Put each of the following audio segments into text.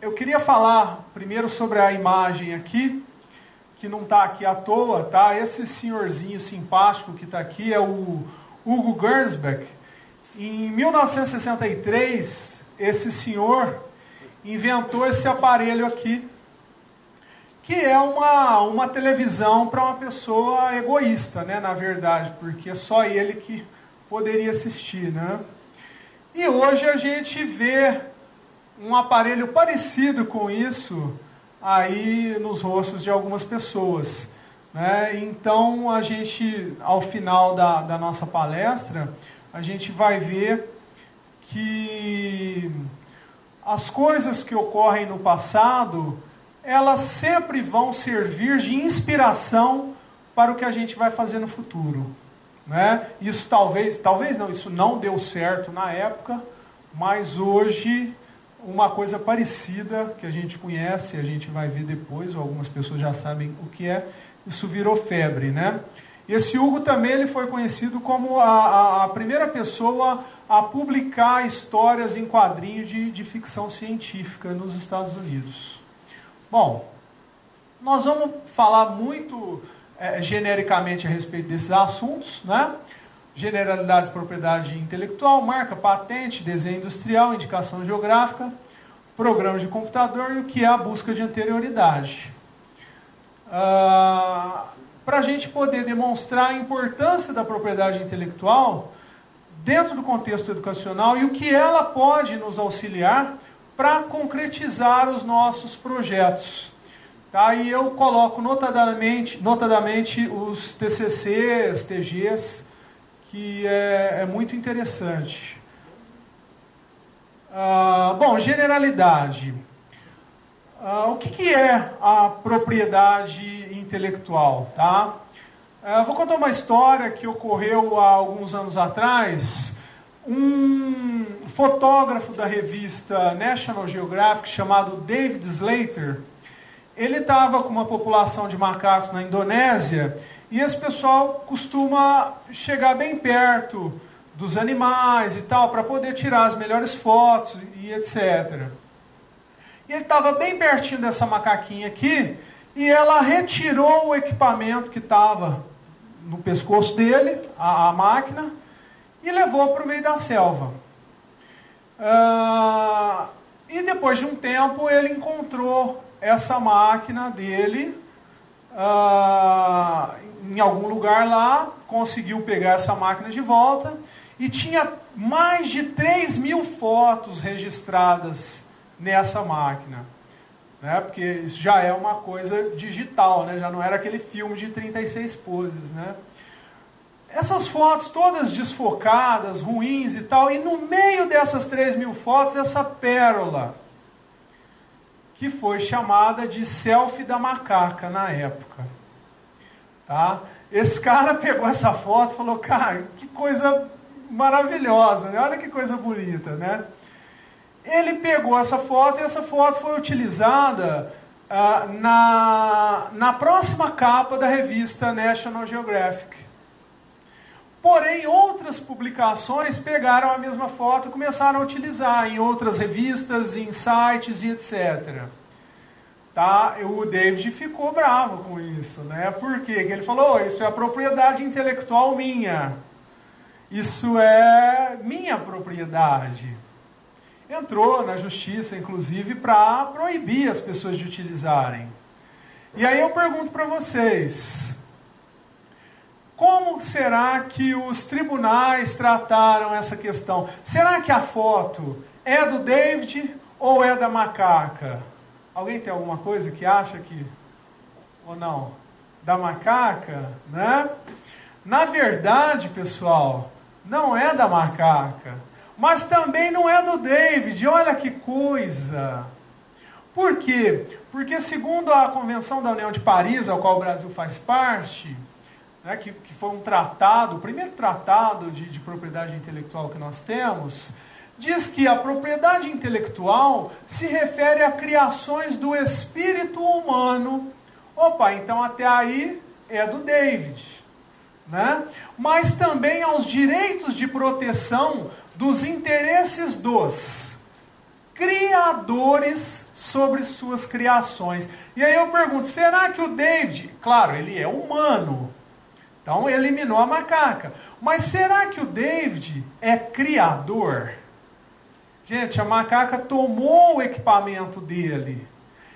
eu queria falar primeiro sobre a imagem aqui, que não está aqui à toa, tá? Esse senhorzinho simpático que está aqui é o Hugo Gernsback. Em 1963, esse senhor inventou esse aparelho aqui, que é uma, uma televisão para uma pessoa egoísta, né, na verdade, porque só ele que poderia assistir, né? E hoje a gente vê um aparelho parecido com isso aí nos rostos de algumas pessoas. Né? Então a gente, ao final da, da nossa palestra, a gente vai ver que as coisas que ocorrem no passado, elas sempre vão servir de inspiração para o que a gente vai fazer no futuro. Né? Isso talvez, talvez não, isso não deu certo na época, mas hoje uma coisa parecida que a gente conhece, a gente vai ver depois, ou algumas pessoas já sabem o que é, isso virou febre, né? Esse Hugo também ele foi conhecido como a, a, a primeira pessoa a publicar histórias em quadrinhos de, de ficção científica nos Estados Unidos. Bom, nós vamos falar muito é, genericamente a respeito desses assuntos, né? Generalidades de propriedade intelectual, marca, patente, desenho industrial, indicação geográfica, programa de computador e o que é a busca de anterioridade. Ah, Para a gente poder demonstrar a importância da propriedade intelectual dentro do contexto educacional e o que ela pode nos auxiliar para concretizar os nossos projetos. Tá? E eu coloco notadamente, notadamente os TCCs, TGs, que é, é muito interessante. Ah, bom, generalidade. Ah, o que, que, é a propriedade intelectual? Tá? Ah, vou contar uma história que ocorreu há alguns anos atrás. Um fotógrafo da revista National Geographic chamado David Slater, ele estava com uma população de macacos na Indonésia e esse pessoal costuma chegar bem perto dos animais e tal para poder tirar as melhores fotos e etc. E ele estava bem pertinho dessa macaquinha aqui e ela retirou o equipamento que estava no pescoço dele, a, a máquina, e levou para o meio da selva. Uh, e depois de um tempo ele encontrou essa máquina dele uh, em algum lugar lá, conseguiu pegar essa máquina de volta e tinha mais de 3 mil fotos registradas nessa máquina. Né? Porque isso já é uma coisa digital, né? já não era aquele filme de 36 poses. Né? Essas fotos todas desfocadas, ruins e tal, e no meio dessas 3 mil fotos, essa pérola que foi chamada de selfie da macaca na época. Tá? Esse cara pegou essa foto e falou, cara, que coisa maravilhosa, né? olha que coisa bonita. Né? Ele pegou essa foto e essa foto foi utilizada ah, na, na próxima capa da revista National Geographic. Porém, outras publicações pegaram a mesma foto e começaram a utilizar em outras revistas, em sites e etc. Tá? O David ficou bravo com isso, né? Por quê? Porque ele falou, isso é a propriedade intelectual minha. Isso é minha propriedade. Entrou na justiça, inclusive, para proibir as pessoas de utilizarem. E aí eu pergunto para vocês, como será que os tribunais trataram essa questão? Será que a foto é do David ou é da macaca? Alguém tem alguma coisa que acha que ou não? Da macaca, né? Na verdade, pessoal, não é da macaca, mas também não é do David. Olha que coisa. Por quê? Porque segundo a Convenção da União de Paris, ao qual o Brasil faz parte, né, que, que foi um tratado, o primeiro tratado de, de propriedade intelectual que nós temos, diz que a propriedade intelectual se refere a criações do espírito humano. Opa, então até aí é do David. Né? Mas também aos direitos de proteção dos interesses dos criadores sobre suas criações. E aí eu pergunto, será que o David, claro, ele é humano, então eliminou a macaca, mas será que o David é criador? Gente, a macaca tomou o equipamento dele.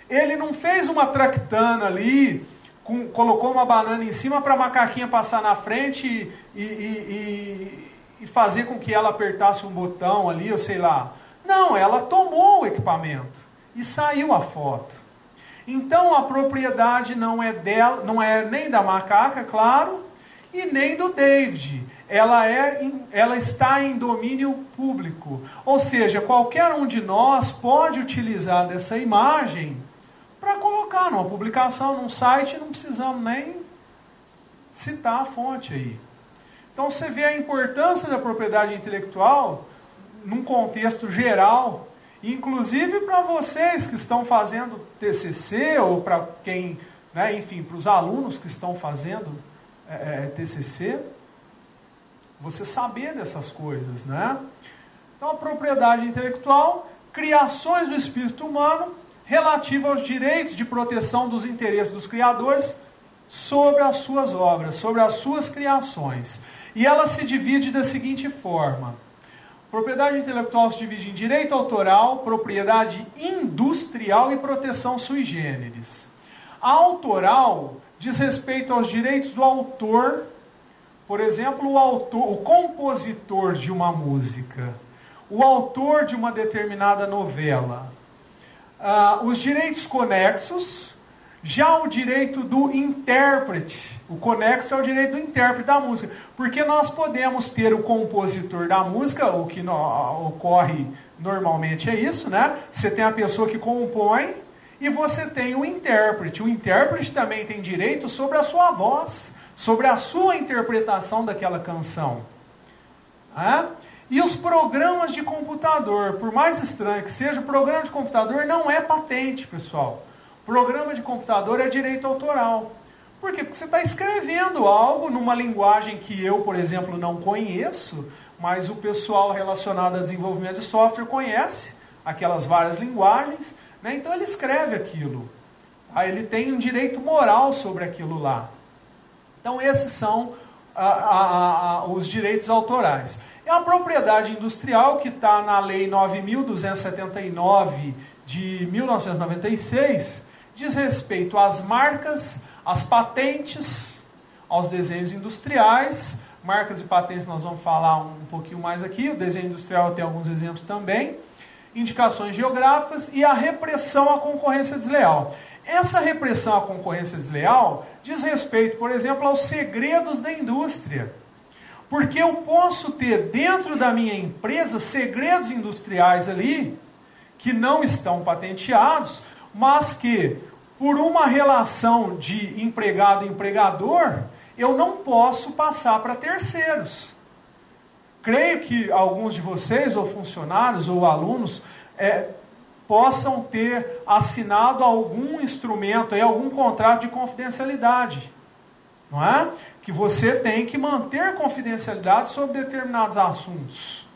Ele não fez uma tractana ali, com, colocou uma banana em cima para a macaquinha passar na frente e, e, e, e fazer com que ela apertasse um botão ali, ou sei lá. Não, ela tomou o equipamento e saiu a foto. Então a propriedade não é dela, não é nem da macaca, claro, e nem do David. Ela, é, ela está em domínio público. Ou seja, qualquer um de nós pode utilizar dessa imagem para colocar numa publicação, num site, não precisamos nem citar a fonte aí. Então você vê a importância da propriedade intelectual num contexto geral Inclusive para vocês que estão fazendo TCC, ou para quem, né, enfim, para os alunos que estão fazendo é, é TCC, você saber dessas coisas, né? Então, a propriedade intelectual, criações do espírito humano relativa aos direitos de proteção dos interesses dos criadores sobre as suas obras, sobre as suas criações. E ela se divide da seguinte forma: Propriedade intelectual se divide em direito autoral, propriedade industrial e proteção sui generis. A autoral diz respeito aos direitos do autor, por exemplo, o autor, o compositor de uma música, o autor de uma determinada novela. Uh, os direitos conexos, já o direito do intérprete, o conexo é o direito do intérprete da música, porque nós podemos ter o compositor da música, o que no, ocorre normalmente é isso, né? Você tem a pessoa que compõe e você tem o intérprete. O intérprete também tem direito sobre a sua voz, sobre a sua interpretação daquela canção. E os programas de computador, por mais estranho que seja, o programa de computador não é patente, pessoal. Programa de computador é direito autoral. Por quê? Porque você está escrevendo algo numa linguagem que eu, por exemplo, não conheço, mas o pessoal relacionado a desenvolvimento de software conhece aquelas várias linguagens, né? então ele escreve aquilo. Tá? Ele tem um direito moral sobre aquilo lá. Então esses são a, a, a, os direitos autorais. E a propriedade industrial, que está na Lei 9.279 de 1996, diz respeito às marcas, às patentes, aos desenhos industriais. Marcas e patentes nós vamos falar um pouquinho mais aqui. O desenho industrial tem alguns exemplos também. Indicações geográficas e a repressão à concorrência desleal. Essa repressão à concorrência desleal diz respeito, por exemplo, aos segredos da indústria. Porque eu posso ter dentro da minha empresa segredos industriais ali que não estão patenteados, mas que, por uma relação de empregado-empregador, eu não posso passar para terceiros. Creio que alguns de vocês, ou funcionários, ou alunos, é, possam ter assinado algum instrumento, aí, algum contrato de confidencialidade. Não é? Que você tem que manter confidencialidade sobre determinados assuntos.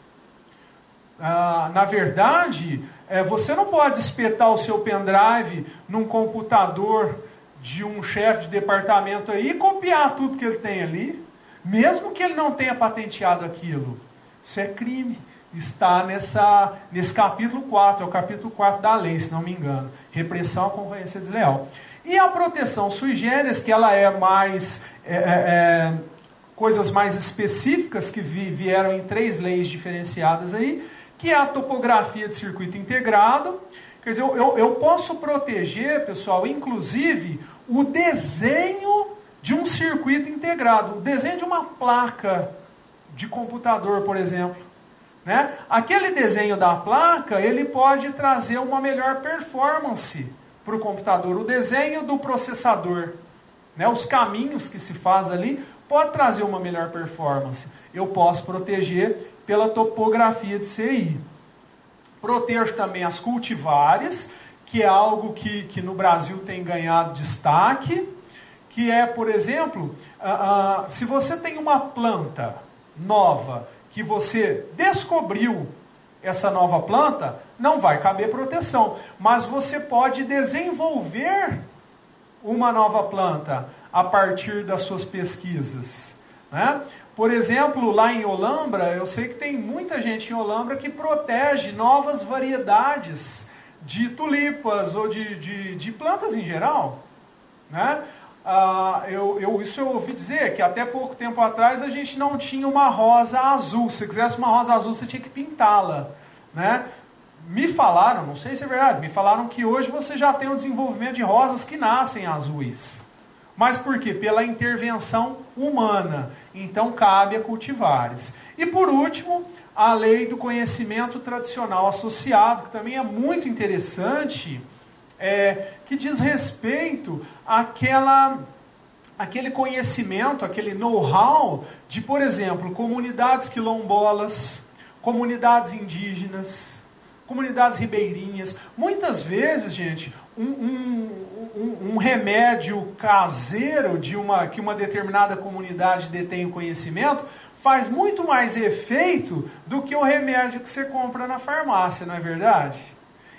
Ah, na verdade, é, você não pode espetar o seu pendrive num computador de um chefe de departamento aí e copiar tudo que ele tem ali, mesmo que ele não tenha patenteado aquilo. Isso é crime. Está nessa, nesse capítulo 4, é o capítulo 4 da lei, se não me engano. Repressão à concorrência desleal. E a proteção sui generis, que ela é mais. É, é, é coisas mais específicas que vieram em três leis diferenciadas aí, que é a topografia de circuito integrado. Quer dizer, eu, eu posso proteger, pessoal, inclusive o desenho de um circuito integrado, o desenho de uma placa de computador, por exemplo. Né? Aquele desenho da placa, ele pode trazer uma melhor performance para o computador. O desenho do processador, né? os caminhos que se faz ali, pode trazer uma melhor performance. Eu posso proteger pela topografia de CI. Protejo também as cultivares, que é algo que, que no Brasil tem ganhado destaque, que é, por exemplo, uh, uh, se você tem uma planta nova que você descobriu essa nova planta, não vai caber proteção. Mas você pode desenvolver uma nova planta a partir das suas pesquisas. Né? Por exemplo, lá em Olambra, eu sei que tem muita gente em Olambra que protege novas variedades de tulipas ou de, de, de plantas em geral. Né? Ah, eu, eu, isso eu ouvi dizer, que até pouco tempo atrás a gente não tinha uma rosa azul. Se quisesse uma rosa azul, você tinha que pintá-la. Né? Me falaram, não sei se é verdade, me falaram que hoje você já tem o desenvolvimento de rosas que nascem azuis. Mas por quê? Pela intervenção humana. Então cabe a cultivares. E por último, a lei do conhecimento tradicional associado, que também é muito interessante, é, que diz respeito àquela, àquele conhecimento, aquele know-how de, por exemplo, comunidades quilombolas, comunidades indígenas, comunidades ribeirinhas. Muitas vezes, gente, um, um, um, um, remédio caseiro de uma que uma determinada comunidade detém o conhecimento faz muito mais efeito do que o remédio que você compra na farmácia, não é verdade?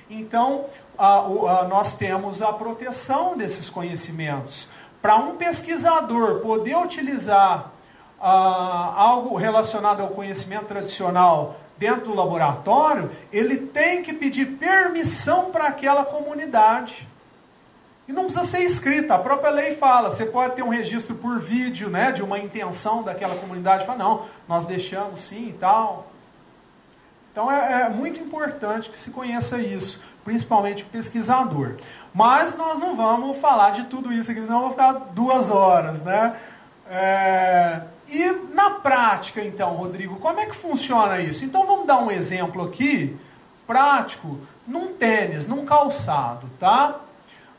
Então, a, a, nós temos a proteção desses conhecimentos. Para um pesquisador poder utilizar algo relacionado ao conhecimento tradicional dentro do laboratório, ele tem que pedir permissão para aquela comunidade. E não precisa ser escrita, a própria lei fala, você pode ter um registro por vídeo, né, de uma intenção daquela comunidade, fala, não, nós deixamos sim e tal. Então é, é muito importante que se conheça isso, principalmente pesquisador. Mas nós não vamos falar de tudo isso aqui, senão vou ficar duas horas, né? É, e na prática, então, Rodrigo, como é que funciona isso? Então vamos dar um exemplo aqui, prático, num tênis, num calçado, tá?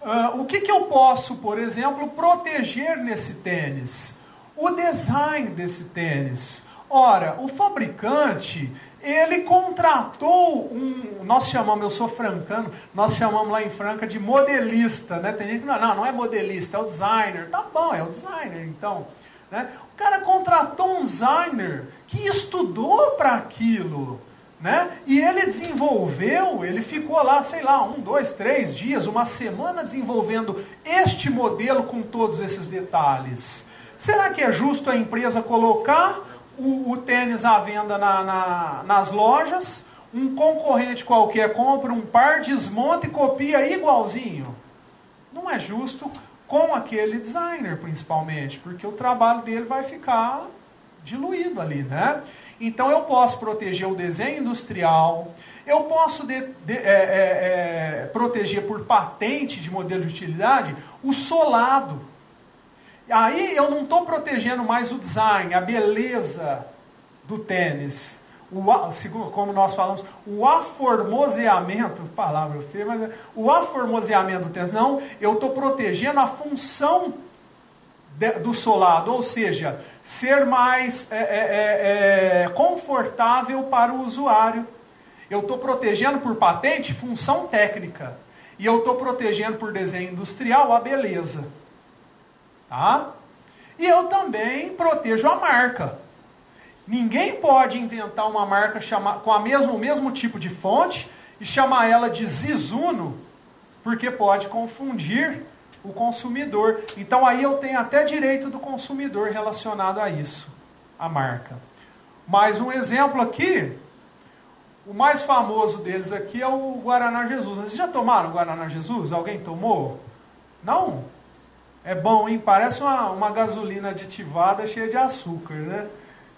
Uh, o que, que eu posso, por exemplo, proteger nesse tênis? O design desse tênis. Ora, o fabricante, ele contratou um, nós chamamos, eu sou francano, nós chamamos lá em Franca de modelista, né? Tem gente que não, não, não é modelista, é o designer. Tá bom, é o designer, então. Né? O cara contratou um designer que estudou para aquilo. Né? E ele desenvolveu, ele ficou lá, sei lá, um, dois, três dias, uma semana desenvolvendo este modelo com todos esses detalhes. Será que é justo a empresa colocar o, o tênis à venda na, na, nas lojas? Um concorrente qualquer compra um par, desmonta e copia igualzinho? Não é justo com aquele designer, principalmente, porque o trabalho dele vai ficar diluído ali, né? Então eu posso proteger o desenho industrial, eu posso de, de, é, é, é, proteger por patente de modelo de utilidade o solado. Aí eu não estou protegendo mais o design, a beleza do tênis o, segundo, como nós falamos, o aformoseamento, palavra feia, mas é, o aformoseamento do tênis, não, eu estou protegendo a função de, do solado, ou seja, ser mais é, é, é, é confortável para o usuário. Eu estou protegendo por patente função técnica. E eu estou protegendo por desenho industrial a beleza. Tá? E eu também protejo a marca. Ninguém pode inventar uma marca chama, com a mesmo, o mesmo tipo de fonte e chamar ela de Zizuno, porque pode confundir o consumidor. Então aí eu tenho até direito do consumidor relacionado a isso, a marca. Mais um exemplo aqui, o mais famoso deles aqui é o Guaraná Jesus. Vocês já tomaram Guaraná Jesus? Alguém tomou? Não? É bom, hein? Parece uma, uma gasolina aditivada cheia de açúcar, né?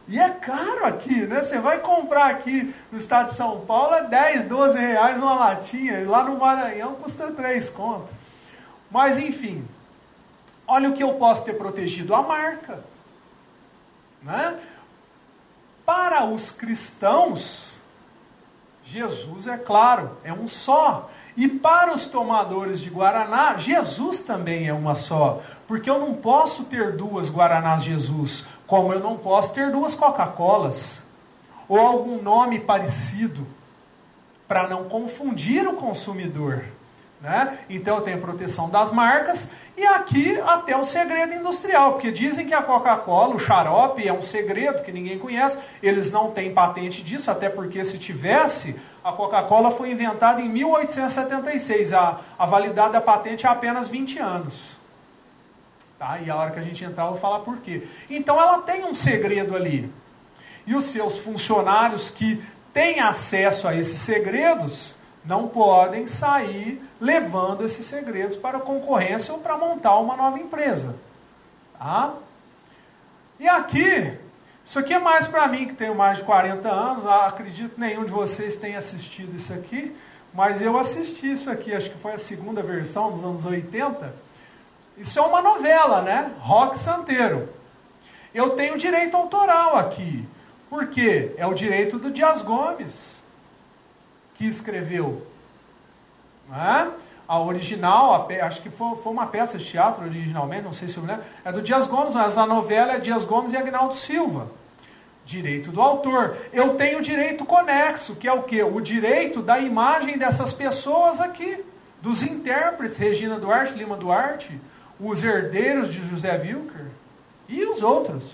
E é caro aqui, né? Você vai comprar aqui no estado de São Paulo é 10, 12 reais uma latinha. E lá no Maranhão custa 3 conto. Mas enfim, olha o que eu posso ter protegido. A marca. Né? Para os cristãos, Jesus, é claro, é um só. E para os tomadores de Guaraná, Jesus também é uma só. Porque eu não posso ter duas Guaranás Jesus, como eu não posso ter duas Coca-Colas. Ou algum nome parecido. Para não confundir o consumidor. Né? Então eu tenho proteção das marcas e aqui até o segredo industrial, porque dizem que a Coca-Cola, o xarope, é um segredo que ninguém conhece, eles não têm patente disso, até porque se tivesse, a Coca-Cola foi inventada em 1876, a, a validade da patente é apenas 20 anos. Tá? E a hora que a gente entrar eu vou falar por quê. Então ela tem um segredo ali. E os seus funcionários que têm acesso a esses segredos, não podem sair levando esses segredos para a concorrência ou para montar uma nova empresa. Tá? E aqui, isso aqui é mais para mim que tenho mais de 40 anos, ah, acredito que nenhum de vocês tenha assistido isso aqui, mas eu assisti isso aqui, acho que foi a segunda versão dos anos 80. Isso é uma novela, né? Rock Santeiro. Eu tenho direito autoral aqui. Por quê? É o direito do Dias Gomes que escreveu. É? A original, a acho que foi, foi, uma peça de teatro originalmente, não sei se eu lembro, é do Dias Gomes, mas a novela é Dias Gomes e Agnaldo Silva. Direito do autor. Eu tenho direito conexo, que é o quê? O direito da imagem dessas pessoas aqui, dos intérpretes, Regina Duarte, Lima Duarte, os herdeiros de José Wilker e os outros.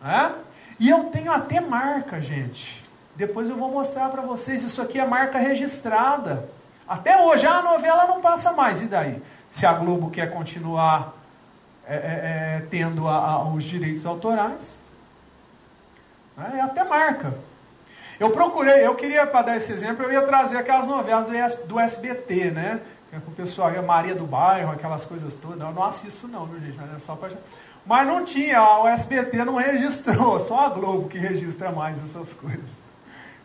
Né? E eu tenho até marca, gente. Depois eu vou mostrar para vocês, isso aqui é marca registrada. Até hoje, a novela não passa mais, e daí? Se a Globo quer continuar é, é, é tendo a, a, os direitos autorais, né, é até marca. Eu procurei, eu queria, para dar esse exemplo, eu ia trazer aquelas novelas do, do SBT, né? Com o pessoal, a Maria do Bairro, aquelas coisas todas. Eu não assisto não, viu gente? Mas é só para... Mas não tinha, o SBT não registrou, só a Globo que registra mais essas coisas.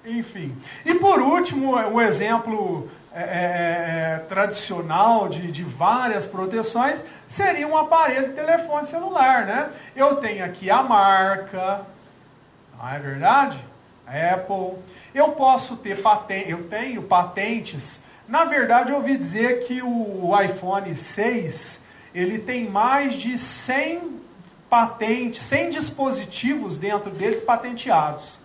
Enfim. E por último, um exemplo é, é, é, tradicional de, de várias proteções seria um aparelho de telefone celular. Né? Eu tenho aqui a marca, não é verdade? Apple. Eu posso ter patente, eu tenho patentes. Na verdade, eu ouvi dizer que o iPhone 6 ele tem mais de 100 patentes, 100 dispositivos dentro deles patenteados.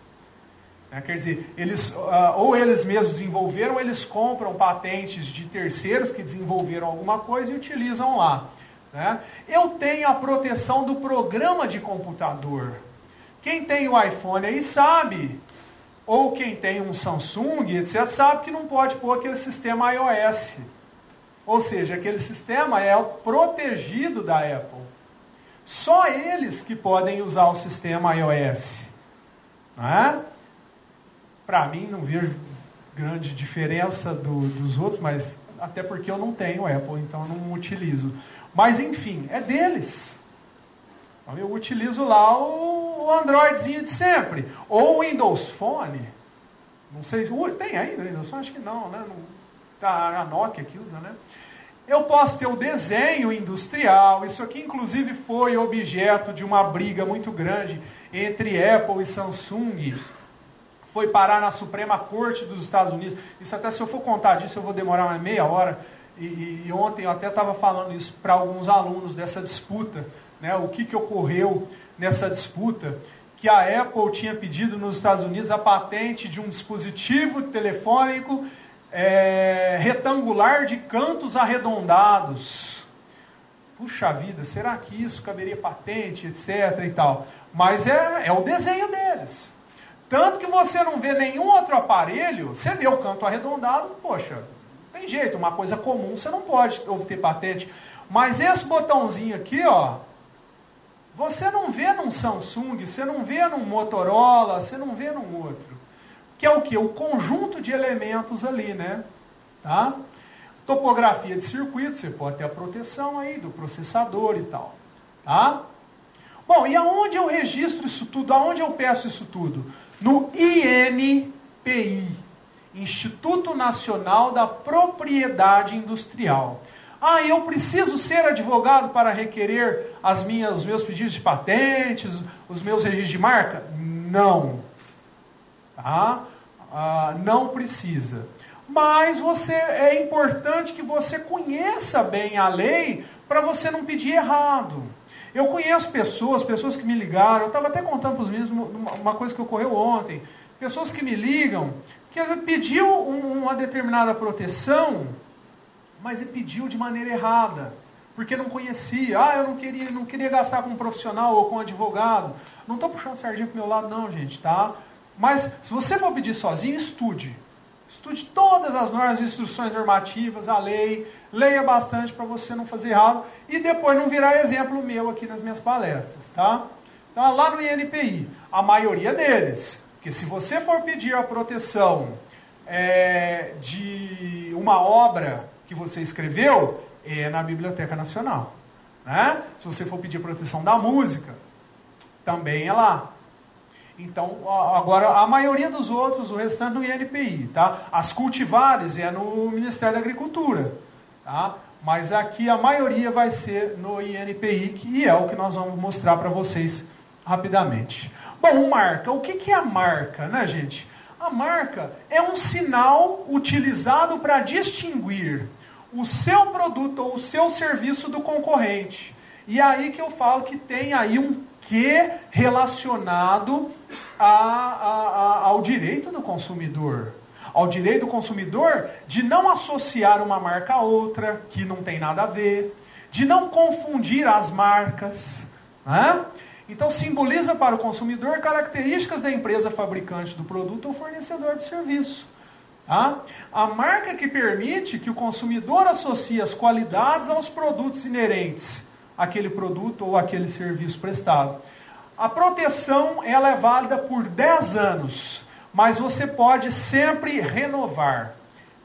É, quer dizer, eles, uh, ou eles mesmos desenvolveram, ou eles compram patentes de terceiros que desenvolveram alguma coisa e utilizam lá. Né? Eu tenho a proteção do programa de computador. Quem tem o iPhone aí sabe, ou quem tem um Samsung, etc., sabe que não pode pôr aquele sistema iOS. Ou seja, aquele sistema é protegido da Apple. Só eles que podem usar o sistema iOS. Não é? Para mim, não vejo grande diferença do, dos outros, mas até porque eu não tenho Apple, então não utilizo. Mas enfim, é deles. Eu utilizo lá o, Androidzinho de sempre. Ou o Windows Phone. Não sei, tem ainda Windows Phone? Acho que não, né? Não, tá, a Nokia que usa, né? Eu posso ter o desenho industrial. Isso aqui, inclusive, foi objeto de uma briga muito grande entre Apple e Samsung foi parar na Suprema Corte dos Estados Unidos. Isso até se eu for contar disso, eu vou demorar uma meia hora. E, e, e ontem eu até estava falando isso para alguns alunos dessa disputa, né? o que, que ocorreu nessa disputa, que a Apple tinha pedido nos Estados Unidos a patente de um dispositivo telefônico é, retangular de cantos arredondados. Puxa vida, será que isso caberia patente, etc. e tal? Mas é, é o desenho deles. Tanto que você não vê nenhum outro aparelho, você vê o canto arredondado, poxa, tem jeito, uma coisa comum você não pode obter patente. Mas esse botãozinho aqui, ó, você não vê num Samsung, você não vê num Motorola, você não vê num outro. Que é o que? O conjunto de elementos ali, né? Tá? Topografia de circuito, você pode ter a proteção aí do processador e tal. Tá? Bom, e aonde eu registro isso tudo? Aonde eu peço isso tudo? No INPI, Instituto Nacional da Propriedade Industrial. Ah, eu preciso ser advogado para requerer as minhas, os meus pedidos de patentes, os meus registros de marca? Não. Tá? Ah, não precisa. Mas você é importante que você conheça bem a lei para você não pedir errado. Eu conheço pessoas, pessoas que me ligaram, eu estava até contando para os meninos uma coisa que ocorreu ontem. Pessoas que me ligam, que pediu uma determinada proteção, mas pediu de maneira errada, porque não conhecia. Ah, eu não queria, não queria gastar com um profissional ou com um advogado. Não estou puxando sardinha para o meu lado, não, gente, tá? Mas se você for pedir sozinho, estude. Estude todas as normas instruções normativas, a lei, leia bastante para você não fazer errado e depois não virar exemplo meu aqui nas minhas palestras, tá? Então, lá no INPI, a maioria deles, que se você for pedir a proteção é, de uma obra que você escreveu, é na Biblioteca Nacional. Né? Se você for pedir proteção da música, também é lá. Então, agora, a maioria dos outros, o restante no INPI, tá? As cultivares é no Ministério da Agricultura, tá? Mas aqui a maioria vai ser no INPI, que é o que nós vamos mostrar para vocês rapidamente. Bom, marca. O que, que é a marca, né, gente? A marca é um sinal utilizado para distinguir o seu produto ou o seu serviço do concorrente. E é aí que eu falo que tem aí um que relacionado a, a, a, ao direito do consumidor. Ao direito do consumidor de não associar uma marca a outra, que não tem nada a ver, de não confundir as marcas. Né? Então, simboliza para o consumidor características da empresa fabricante do produto ou fornecedor de serviço. Tá? A marca que permite que o consumidor associe as qualidades aos produtos inerentes àquele produto ou àquele serviço prestado. A proteção ela é válida por 10 anos, mas você pode sempre renovar.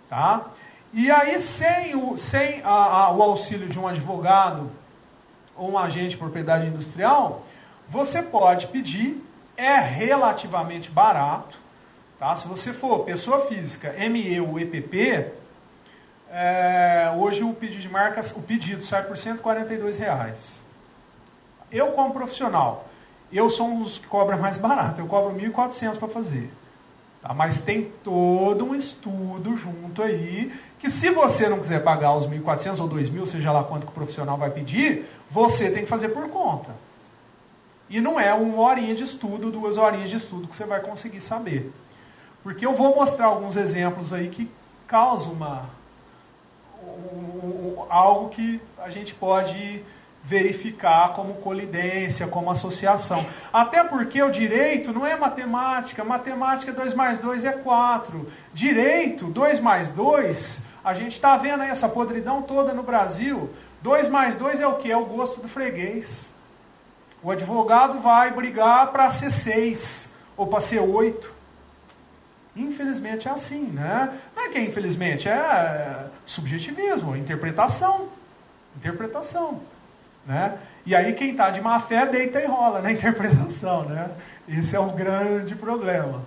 Tá? E aí, sem, o, sem a, a, o auxílio de um advogado ou um agente de propriedade industrial, você pode pedir, é relativamente barato. Tá? Se você for pessoa física, ME ou EPP, é, hoje o pedido de marca, o pedido sai por 142 reais. Eu como profissional, eu sou um dos que cobra mais barato, eu cobro 1.400 para fazer. Tá? Mas tem todo um estudo junto aí, que se você não quiser pagar os 1.400 ou 2.000, seja lá quanto que o profissional vai pedir, você tem que fazer por conta. E não é uma horinha de estudo, duas horinhas de estudo que você vai conseguir saber. Porque eu vou mostrar alguns exemplos aí que causam uma, um, algo que a gente pode verificar como colidência, como associação. Até porque o direito não é matemática, matemática 2 mais 2 é 4. Direito, 2 mais 2, a gente está vendo aí essa podridão toda no Brasil. 2 mais 2 é o que? É o gosto do freguês. O advogado vai brigar para ser seis ou para ser oito. Infelizmente é assim, né? Não é que é infelizmente, é subjetivismo, interpretação. Interpretação. Né? E aí quem está de má fé deita e rola na interpretação, né? Esse é um grande problema.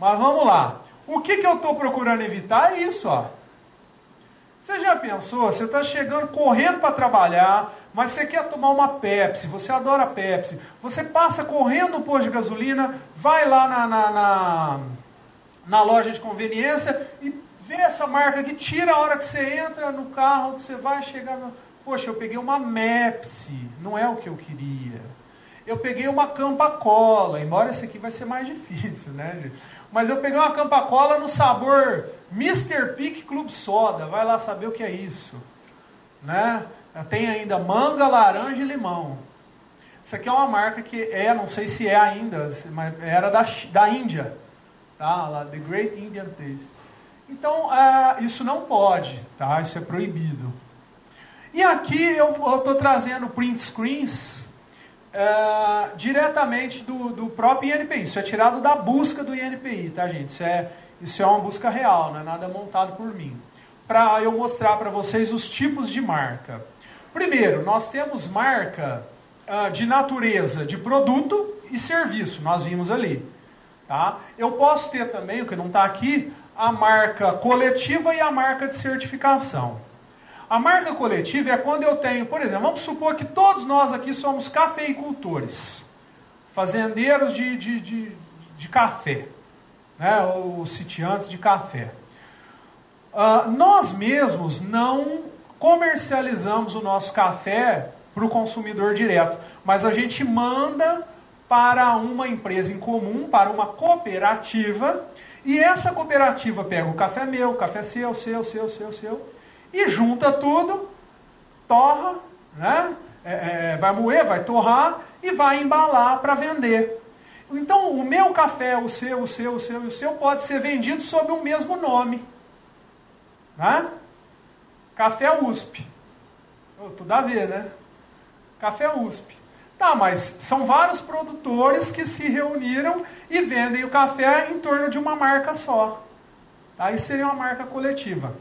Mas vamos lá. O que, que eu estou procurando evitar é isso, ó. Você já pensou? Você está chegando correndo para trabalhar, mas você quer tomar uma Pepsi, você adora Pepsi. Você passa correndo no posto de gasolina, vai lá na, na, na, na loja de conveniência e vê essa marca que tira a hora que você entra no carro, que você vai chegar. No... Poxa, eu peguei uma Mepsi, não é o que eu queria. Eu peguei uma Campa Cola, embora esse aqui vai ser mais difícil, né, gente? Mas eu peguei uma Campa Cola no sabor Mr. Pick Club Soda. Vai lá saber o que é isso. Né? Tem ainda manga, laranja e limão. Isso aqui é uma marca que é, não sei se é ainda, mas era da, da Índia. Tá? Lá, The Great Indian Taste. Então, uh, isso não pode, tá? Isso é proibido. E aqui eu estou trazendo print screens uh, diretamente do, do próprio INPI. Isso é tirado da busca do INPI, tá, gente? Isso é, isso é uma busca real, não é nada montado por mim. Para eu mostrar para vocês os tipos de marca. Primeiro, nós temos marca uh, de natureza de produto e serviço, nós vimos ali. Tá? Eu posso ter também, o que não está aqui, a marca coletiva e a marca de certificação. A marca coletiva é quando eu tenho, por exemplo, vamos supor que todos nós aqui somos cafeicultores, fazendeiros de, de, de, de café, né, ou sitiantes de café. Uh, nós mesmos não comercializamos o nosso café para o consumidor direto, mas a gente manda para uma empresa em comum, para uma cooperativa, e essa cooperativa pega o café meu, o café seu, seu, seu, seu, seu, e junta tudo, torra, né? É, é, vai moer, vai torrar e vai embalar para vender. Então, o meu café, o seu, o seu, o seu e o seu pode ser vendido sob o mesmo nome. Né? Café USP. Oh, tudo a ver, né? Café USP. Tá, mas são vários produtores que se reuniram e vendem o café em torno de uma marca só. Aí seria uma marca coletiva.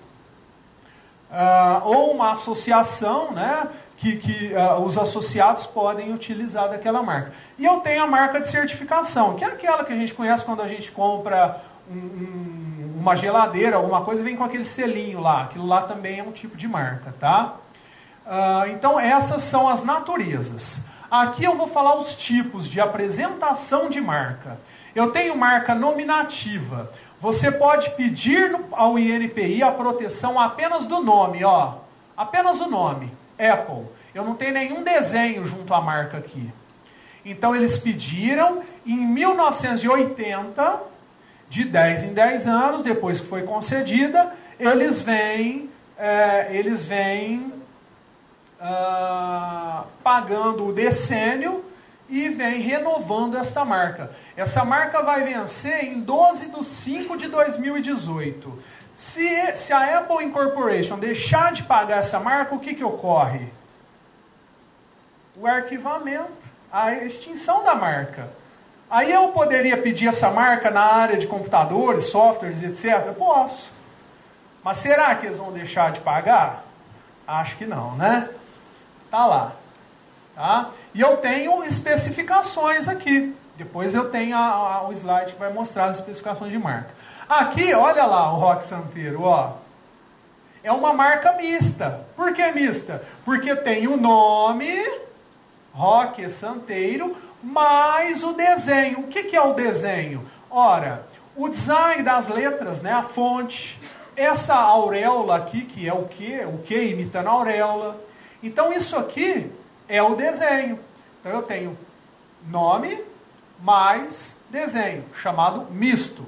Uh, ou uma associação, né? Que, que uh, os associados podem utilizar daquela marca. E eu tenho a marca de certificação, que é aquela que a gente conhece quando a gente compra um, um, uma geladeira, alguma coisa, vem com aquele selinho lá. Aquilo lá também é um tipo de marca, tá? Uh, então essas são as naturezas. Aqui eu vou falar os tipos de apresentação de marca. Eu tenho marca nominativa. Você pode pedir ao INPI a proteção apenas do nome, ó. Apenas o nome, Apple. Eu não tenho nenhum desenho junto à marca aqui. Então eles pediram em 1980, de 10 em 10 anos, depois que foi concedida, eles vêm, é, eles vêm ah, pagando o decênio e vem renovando esta marca. Essa marca vai vencer em 12 de 5 de 2018. Se, se a Apple Incorporation deixar de pagar essa marca, o que, que ocorre? O arquivamento, a extinção da marca. Aí eu poderia pedir essa marca na área de computadores, softwares, etc? Eu posso. Mas será que eles vão deixar de pagar? Acho que não, né? Tá lá. Tá? E eu tenho especificações aqui. Depois eu tenho a, a, o slide que vai mostrar as especificações de marca. Aqui, olha lá o Rock Santeiro, ó. É uma marca mista. Por que mista? Porque tem o nome, Rock Santeiro, mais o desenho. O que, que é o desenho? Ora, o design das letras, né, a fonte, essa auréola aqui, que é o que? O que imitando a auréola então isso aqui é o desenho. Então eu tenho nome mais desenho, chamado misto.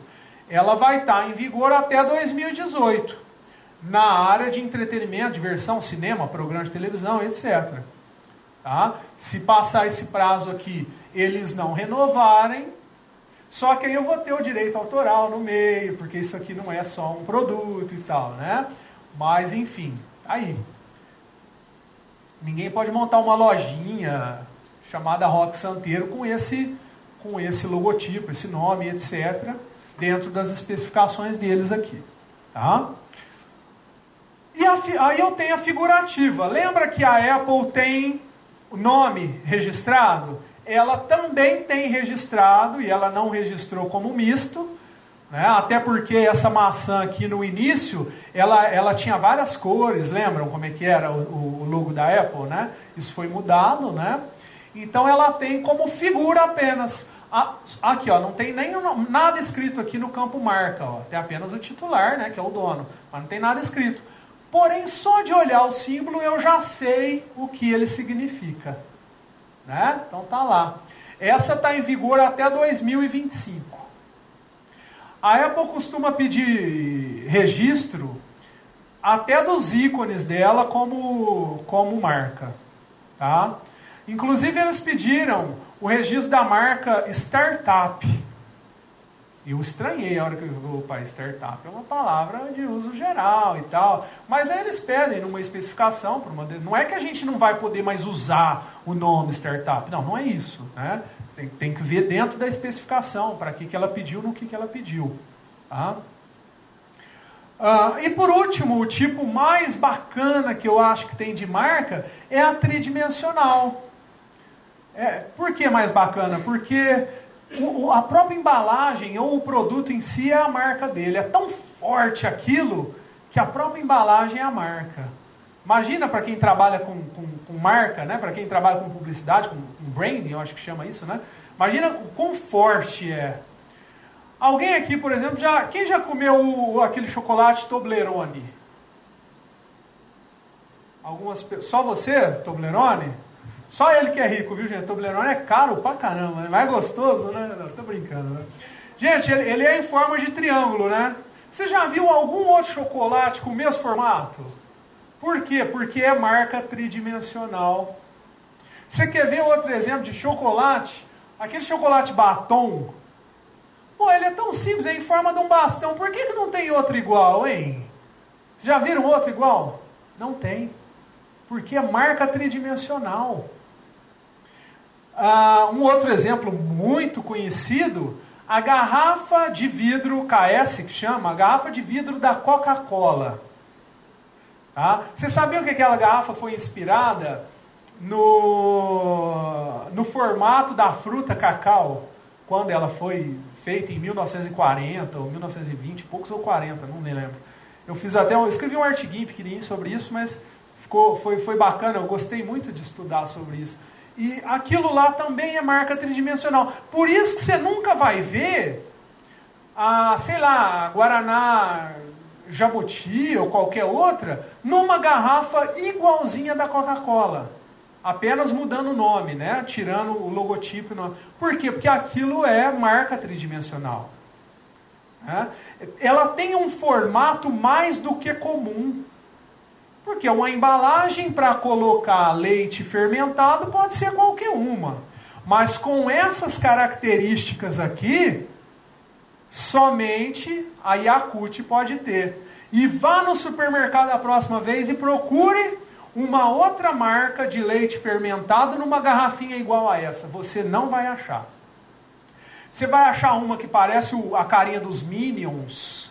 Ela vai estar em vigor até 2018, na área de entretenimento, diversão, cinema, programa de televisão, etc. Tá? Se passar esse prazo aqui, eles não renovarem, só que aí eu vou ter o direito autoral no meio, porque isso aqui não é só um produto e tal, né? Mas enfim, aí. Ninguém pode montar uma lojinha chamada Rock Santeiro com esse, com esse logotipo, esse nome, etc., dentro das especificações deles aqui. Tá? E a, aí eu tenho a figurativa. Lembra que a Apple tem o nome registrado? Ela também tem registrado, e ela não registrou como misto, né? Até porque essa maçã aqui no início, ela, ela tinha várias cores, lembram como é que era o, o logo da Apple? Né? Isso foi mudado, né? Então ela tem como figura apenas. Aqui, ó, não tem nem nada escrito aqui no campo marca, ó. Tem apenas o titular, né, que é o dono, mas não tem nada escrito. Porém, só de olhar o símbolo eu já sei o que ele significa, né? Então tá lá. Essa está em vigor até 2025. A Apple costuma pedir registro até dos ícones dela como, como marca. Tá? Inclusive eles pediram o registro da marca Startup. Eu estranhei a hora que eu vi, opa, startup é uma palavra de uso geral e tal. Mas aí eles pedem numa especificação, uma, não é que a gente não vai poder mais usar o nome startup. Não, não é isso. Né? Tem, tem que ver dentro da especificação, para que, que ela pediu, no que, que ela pediu. Tá? Uh, e por último, o tipo mais bacana que eu acho que tem de marca é a tridimensional. É, por que mais bacana? Porque o, a própria embalagem ou o produto em si é a marca dele. É tão forte aquilo que a própria embalagem é a marca. Imagina para quem trabalha com, com, com marca, né? para quem trabalha com publicidade, com, com branding, eu acho que chama isso, né? Imagina o quão forte é. Alguém aqui, por exemplo, já quem já comeu o, aquele chocolate Toblerone? Algumas Só você, Toblerone? Só ele que é rico, viu, gente? Toblerone é caro pra caramba, é mais gostoso, né? Não, tô brincando, né? Gente, ele, ele é em forma de triângulo, né? Você já viu algum outro chocolate com o mesmo formato? Por quê? Porque é marca tridimensional. Você quer ver outro exemplo de chocolate? Aquele chocolate batom. Pô, ele é tão simples, é em forma de um bastão. Por que, que não tem outro igual, hein? Já viram outro igual? Não tem. Porque é marca tridimensional. Ah, um outro exemplo muito conhecido, a garrafa de vidro KS, que chama, a garrafa de vidro da Coca-Cola. Tá? Você sabia que aquela garrafa foi inspirada no, no formato da fruta cacau, quando ela foi feita em 1940 ou 1920, poucos ou 40, não me lembro. Eu fiz até, eu escrevi um artiguinho pequenininho sobre isso, mas ficou, foi, foi bacana, eu gostei muito de estudar sobre isso. E aquilo lá também é marca tridimensional. Por isso que você nunca vai ver a, sei lá, Guaraná Jabuti ou qualquer outra numa garrafa igualzinha da Coca-Cola. Apenas mudando o nome, né? Tirando o logotipo. Por quê? Porque aquilo é marca tridimensional. Né? Ela tem um formato mais do que comum. Porque uma embalagem para colocar leite fermentado pode ser qualquer uma. Mas com essas características aqui, somente a Yakut pode ter. E vá no supermercado a próxima vez e procure uma outra marca de leite fermentado numa garrafinha igual a essa. Você não vai achar. Você vai achar uma que parece a carinha dos Minions,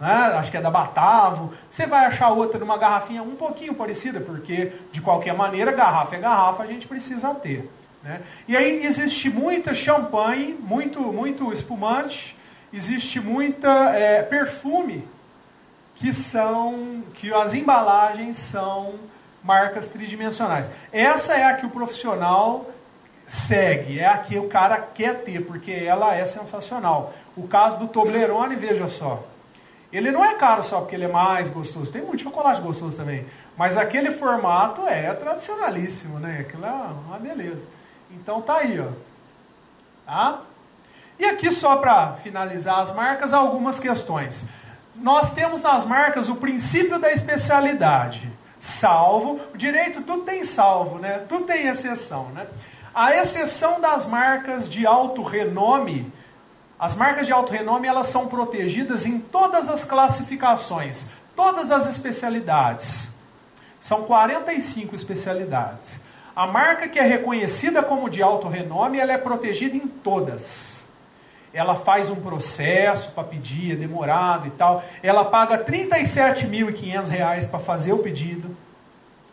né? acho que é da Batavo. Você vai achar outra numa garrafinha um pouquinho parecida, porque de qualquer maneira, garrafa é garrafa, a gente precisa ter. Né? E aí existe muita champanhe, muito, muito espumante, existe muita é, perfume, que são, que as embalagens são marcas tridimensionais. Essa é a que o profissional segue, é a que o cara quer ter, porque ela é sensacional. O caso do Toblerone, veja só. Ele não é caro só porque ele é mais gostoso. Tem muito chocolate gostoso também. Mas aquele formato é tradicionalíssimo, né? Aquilo é uma beleza. Então tá aí, ó. Tá? E aqui só para finalizar as marcas, algumas questões. Nós temos nas marcas o princípio da especialidade. Salvo, o direito tudo tem salvo, né? Tudo tem exceção, né? A exceção das marcas de alto renome, as marcas de alto renome elas são protegidas em todas as classificações, todas as especialidades. São 45 especialidades. A marca que é reconhecida como de alto renome, ela é protegida em todas. Ela faz um processo para pedir, é demorado e tal. Ela paga R$ 37.500 para fazer o pedido.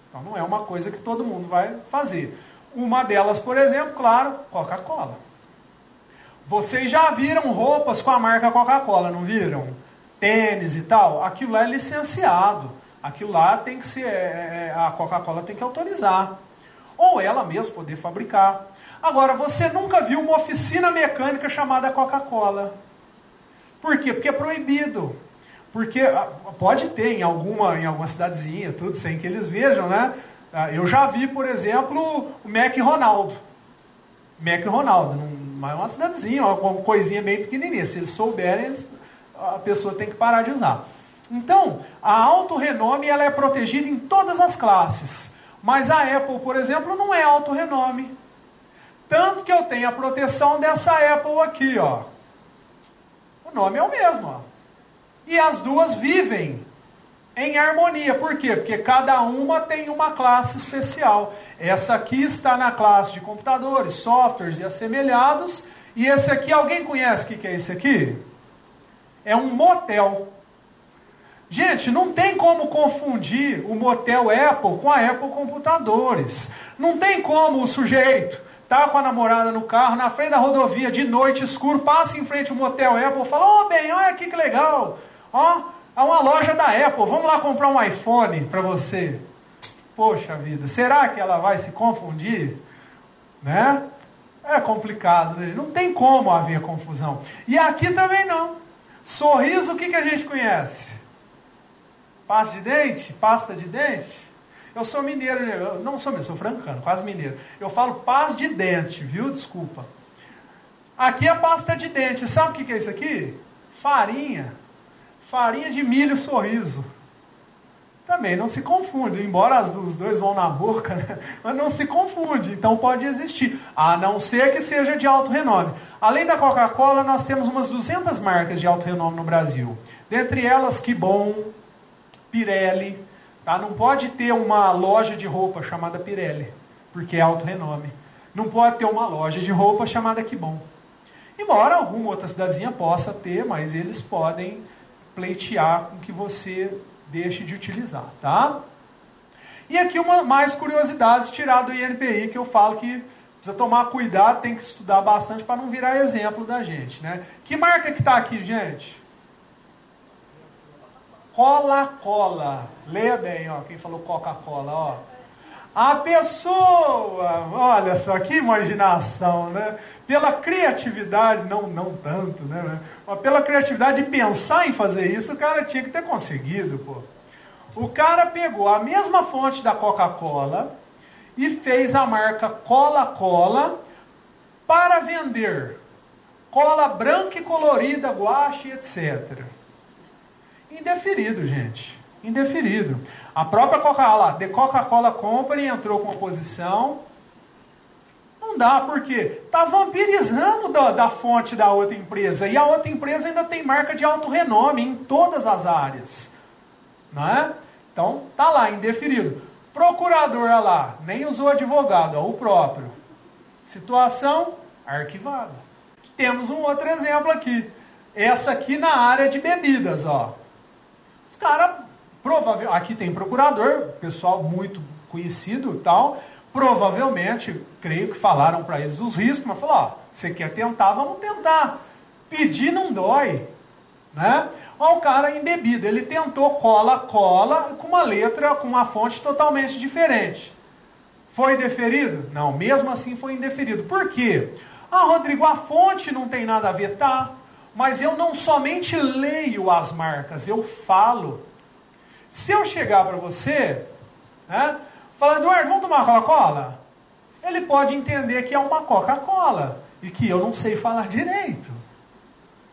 Então não é uma coisa que todo mundo vai fazer. Uma delas, por exemplo, claro, Coca-Cola. Vocês já viram roupas com a marca Coca-Cola, não viram? Tênis e tal. Aquilo lá é licenciado. Aquilo lá tem que ser. É, é, a Coca-Cola tem que autorizar. Ou ela mesma poder fabricar. Agora, você nunca viu uma oficina mecânica chamada Coca-Cola. Por quê? Porque é proibido. Porque ah, pode ter em alguma, em alguma cidadezinha, tudo, sem que eles vejam, né? Ah, eu já vi, por exemplo, o Mac Ronaldo. Mac Ronaldo, num mas é uma cidadezinha, uma coisinha bem pequenininha. Se eles souberem, a pessoa tem que parar de usar. Então, a alto renome ela é protegida em todas as classes. Mas a Apple, por exemplo, não é alto renome. Tanto que eu tenho a proteção dessa Apple aqui, ó. O nome é o mesmo, ó. E as duas vivem em harmonia. Por quê? Porque cada uma tem uma classe especial. Essa aqui está na classe de computadores, softwares e assemelhados. E esse aqui, alguém conhece o que é esse aqui? É um motel. Gente, não tem como confundir o motel Apple com a Apple Computadores. Não tem como o sujeito tá com a namorada no carro, na frente da rodovia, de noite, escuro, passa em frente ao motel Apple, fala, ô oh, bem, olha aqui que legal. Ó, a uma loja da Apple, vamos lá comprar um iPhone para você. Poxa vida, será que ela vai se confundir? Né? É complicado, né? não tem como haver confusão. E aqui também não. Sorriso, o que, que a gente conhece? Pasta de dente? Pasta de dente? Eu sou mineiro, né? eu não sou mineiro, sou francano, quase mineiro. Eu falo pasta de dente, viu? Desculpa. Aqui é pasta de dente. Sabe o que, que é isso aqui? Farinha farinha de milho sorriso. também não se confunde, embora os dois vão na boca, né? mas não se confunde, então pode existir, a não ser que seja de alto renome. Além da Coca-Cola, nós temos umas 200 marcas de alto renome no Brasil. Dentre elas, Que Bom, Pirelli. Tá? Não pode ter uma loja de roupa chamada Pirelli, porque é alto renome. Não pode ter uma loja de roupa chamada Que Bom. Embora alguma outra cidadezinha possa ter, mas eles podem pleitear com que você deixe de utilizar, tá? E aqui uma mais curiosidades tirado do INPI que eu falo que precisa tomar cuidado, tem que estudar bastante para não virar exemplo da gente, né? Que marca que está aqui, gente? Cola-Cola. Leia bem, ó, quem falou Coca-Cola, ó. A pessoa, olha só que imaginação, né? Pela criatividade, não, não tanto, né? Mas pela criatividade de pensar em fazer isso, o cara tinha que ter conseguido, pô. O cara pegou a mesma fonte da Coca-Cola e fez a marca Cola-Cola para vender cola branca e colorida, guache, etc. Indeferido, gente. Indeferido. A própria Coca-Cola, The Coca-Cola Company entrou com oposição. Não dá, porque está vampirizando da, da, fonte da outra empresa. E a outra empresa ainda tem marca de alto renome em todas as áreas. Não é? Então, tá lá, indeferido. Procurador, olha lá, nem usou advogado, ó, o próprio. Situação arquivada. Temos um outro exemplo aqui. Essa aqui na área de bebidas, ó. Os caras Provável, aqui tem procurador, pessoal muito conhecido e tal. Provavelmente, creio que falaram para eles os riscos, mas falou, ó, você quer tentar, vamos tentar. Pedir não dói. Né? Olha o cara embebido, ele tentou cola, cola, com uma letra, com uma fonte totalmente diferente. Foi deferido? Não, mesmo assim foi indeferido. Por quê? Ah, Rodrigo, a fonte não tem nada a ver, tá? Mas eu não somente leio as marcas, eu falo. Se eu chegar para você, né, falar, Eduardo, vamos tomar Coca-Cola? Ele pode entender que é uma Coca-Cola e que eu não sei falar direito.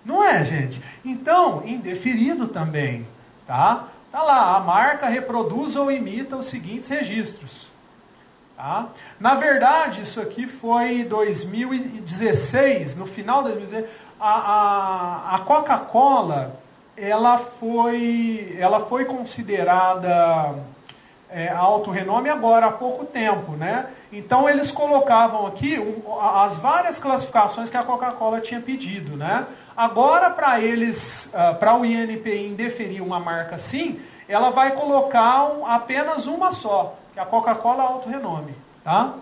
Não é, gente? Então, indeferido também, tá? Tá lá, a marca reproduz ou imita os seguintes registros. Tá? Na verdade, isso aqui foi 2016, no final de 2016, a, a, a Coca-Cola ela foi, ela foi considerada é, alto renome agora há pouco tempo, né? Então eles colocavam aqui um, as várias classificações que a Coca-Cola tinha pedido, né? Agora para eles, uh, para o INPI indeferir uma marca assim, ela vai colocar um, apenas uma só, que é a Coca-Cola alto renome, tá?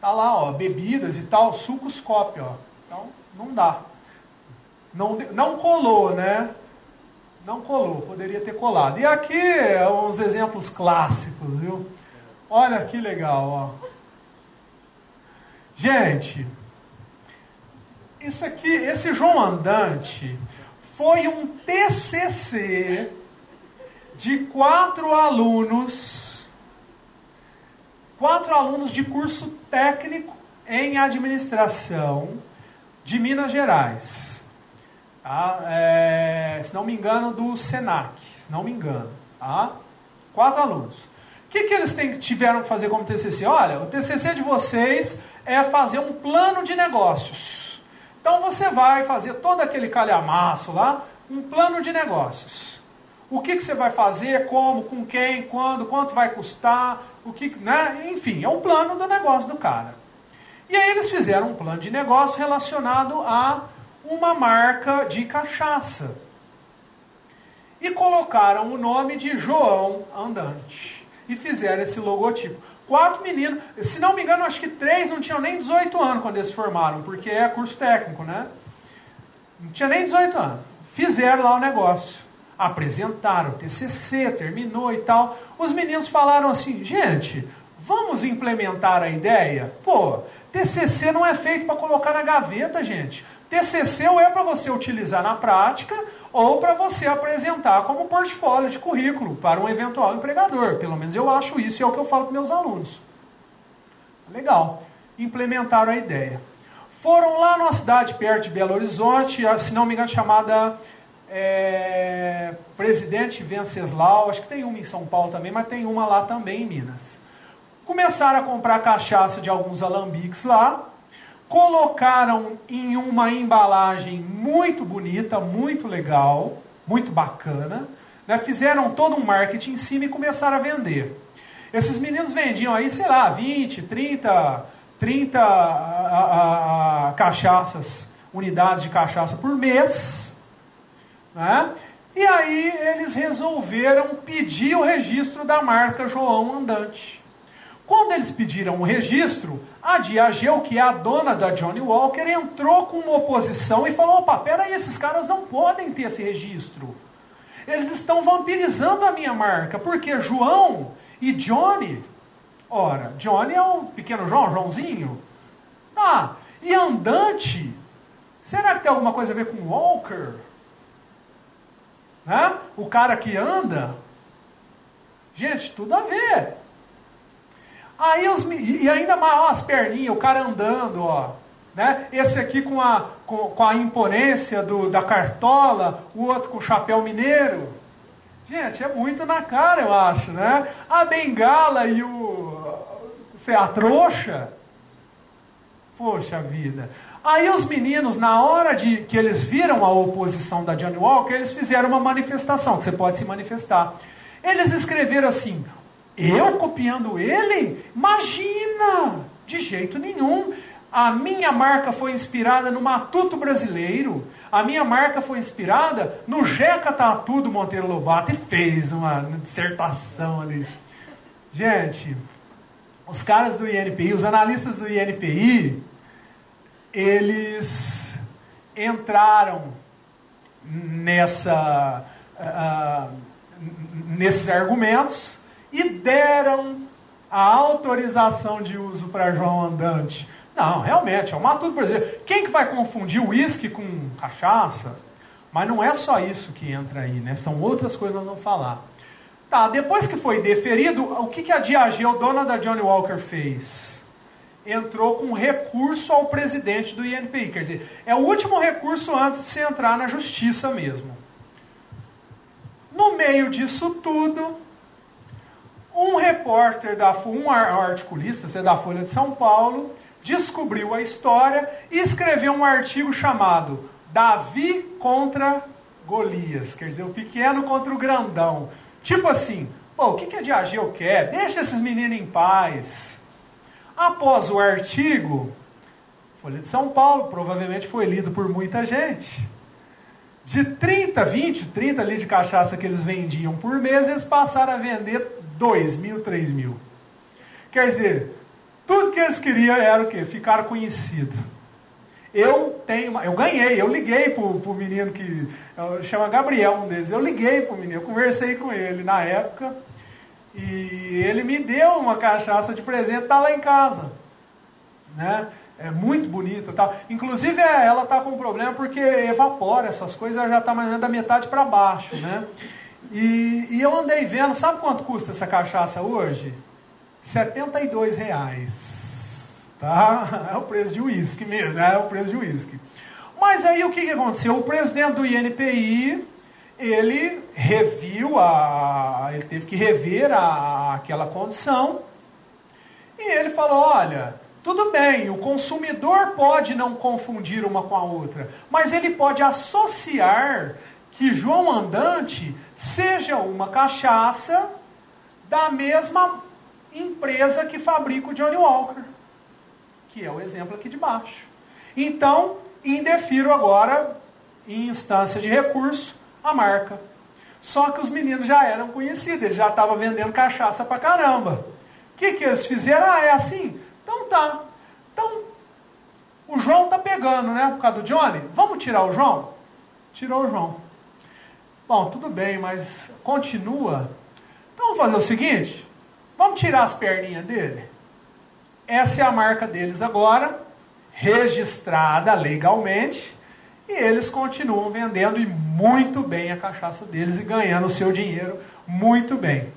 Tá lá, ó, bebidas e tal, sucos copy, ó. Então não dá. Não, não colou, né? Não colou, poderia ter colado. E aqui uns exemplos clássicos, viu? Olha que legal, ó. Gente, isso aqui, esse João Andante foi um TCC de quatro alunos, quatro alunos de curso técnico em administração de Minas Gerais. Tá? É, se não me engano, do SENAC, se não me engano. Tá? Quatro alunos. O que, que eles tem, tiveram que fazer como TCC? Olha, o TCC de vocês é fazer um plano de negócios. Então você vai fazer todo aquele calhamaço lá, um plano de negócios. O que, que você vai fazer, como, com quem, quando, quanto vai custar, o que, né? Enfim, é um plano do negócio do cara. E aí eles fizeram um plano de negócio relacionado a uma marca de cachaça. E colocaram o nome de João Andante. E fizeram esse logotipo. Quatro meninos, se não me engano, acho que três não tinham nem 18 anos quando eles formaram, porque é curso técnico, né? Não tinha nem 18 anos. Fizeram lá o negócio. Apresentaram o TCC, terminou e tal. Os meninos falaram assim: gente, vamos implementar a ideia? Pô, TCC não é feito para colocar na gaveta, gente. TCC ou é para você utilizar na prática ou para você apresentar como portfólio de currículo para um eventual empregador. Pelo menos eu acho isso e é o que eu falo para meus alunos. Legal. Implementaram a ideia. Foram lá numa cidade perto de Belo Horizonte, se não me engano, chamada é, Presidente Venceslau, acho que tem uma em São Paulo também, mas tem uma lá também em Minas. Começaram a comprar cachaça de alguns alambiques lá, colocaram em uma embalagem muito bonita, muito legal, muito bacana, né? fizeram todo um marketing em cima e começaram a vender. Esses meninos vendiam aí, sei lá, 20, 30, 30 a, a, a, cachaças, unidades de cachaça por mês. Né? E aí eles resolveram pedir o registro da marca João Andante. Quando eles pediram o registro, a Diageo, que é a dona da Johnny Walker, entrou com uma oposição e falou: opa, peraí, esses caras não podem ter esse registro. Eles estão vampirizando a minha marca, porque João e Johnny, ora, Johnny é o pequeno João, Joãozinho. Ah, e andante, será que tem alguma coisa a ver com Walker? Né? O cara que anda? Gente, tudo a ver. Aí os, e ainda mais ó, as perninhas, o cara andando, ó. Né? Esse aqui com a, com, com a imponência do, da cartola, o outro com o chapéu mineiro. Gente, é muito na cara, eu acho, né? A bengala e o. Sei, a trouxa. Poxa vida. Aí os meninos, na hora de que eles viram a oposição da Johnny Walker, eles fizeram uma manifestação, que você pode se manifestar. Eles escreveram assim: Eu copiando ele? Imagina! De jeito nenhum. A minha marca foi inspirada no Matuto Brasileiro. A minha marca foi inspirada no Jeca Tatu do Monteiro Lobato. E fez uma dissertação ali. Gente, os caras do INPI, os analistas do INPI, eles entraram nessa, uh, nesses argumentos e deram a autorização de uso para João Andante. Não, realmente, é um matuto brasileiro. Quem que vai confundir uísque com cachaça? Mas não é só isso que entra aí, né? São outras coisas nós vamos falar. Tá, depois que foi deferido, o que, que a Diageo, dona da Johnny Walker, fez? entrou com recurso ao presidente do INPI. Quer dizer, é o último recurso antes de se entrar na justiça mesmo. No meio disso tudo, um repórter, da, um articulista, da Folha de São Paulo, descobriu a história e escreveu um artigo chamado Davi contra Golias. Quer dizer, o pequeno contra o grandão. Tipo assim, pô, o que, que a Diageo quer? Deixa esses meninos em paz Após o artigo, Folha de São Paulo, provavelmente foi lido por muita gente. De 30, 20, 30 litros de cachaça que eles vendiam por mês, eles passaram a vender 2 mil, 3 mil. Quer dizer, tudo que eles queriam era o quê? Ficar conhecido. Eu tenho, eu ganhei, eu liguei pro, pro menino que chama Gabriel, um deles. Eu liguei pro menino, eu conversei com ele na época. E ele me deu uma cachaça de presente, tá lá em casa. Né? É muito bonita, tal. Inclusive é, ela tá com um problema porque evapora essas coisas, ela já está mais da metade para baixo, né? E, e, eu andei vendo, sabe quanto custa essa cachaça hoje? 72 reais. Tá? É o preço de uísque mesmo, né? é o preço de uísque. Mas aí o que, que aconteceu? O presidente do INPI ele reviu, a, ele teve que rever a, aquela condição e ele falou: olha, tudo bem, o consumidor pode não confundir uma com a outra, mas ele pode associar que João Andante seja uma cachaça da mesma empresa que fabrica o Johnny Walker, que é o exemplo aqui de baixo. Então, indefiro agora, em instância de recurso, a marca. Só que os meninos já eram conhecidos, eles já estavam vendendo cachaça pra caramba. O que, que eles fizeram? Ah, é assim? Então tá. Então, o João tá pegando, né? Por causa do Johnny. Vamos tirar o João? Tirou o João. Bom, tudo bem, mas continua. Então vamos fazer o seguinte: vamos tirar as perninhas dele. Essa é a marca deles agora, registrada legalmente. E eles continuam vendendo e muito bem a cachaça deles e ganhando o seu dinheiro muito bem.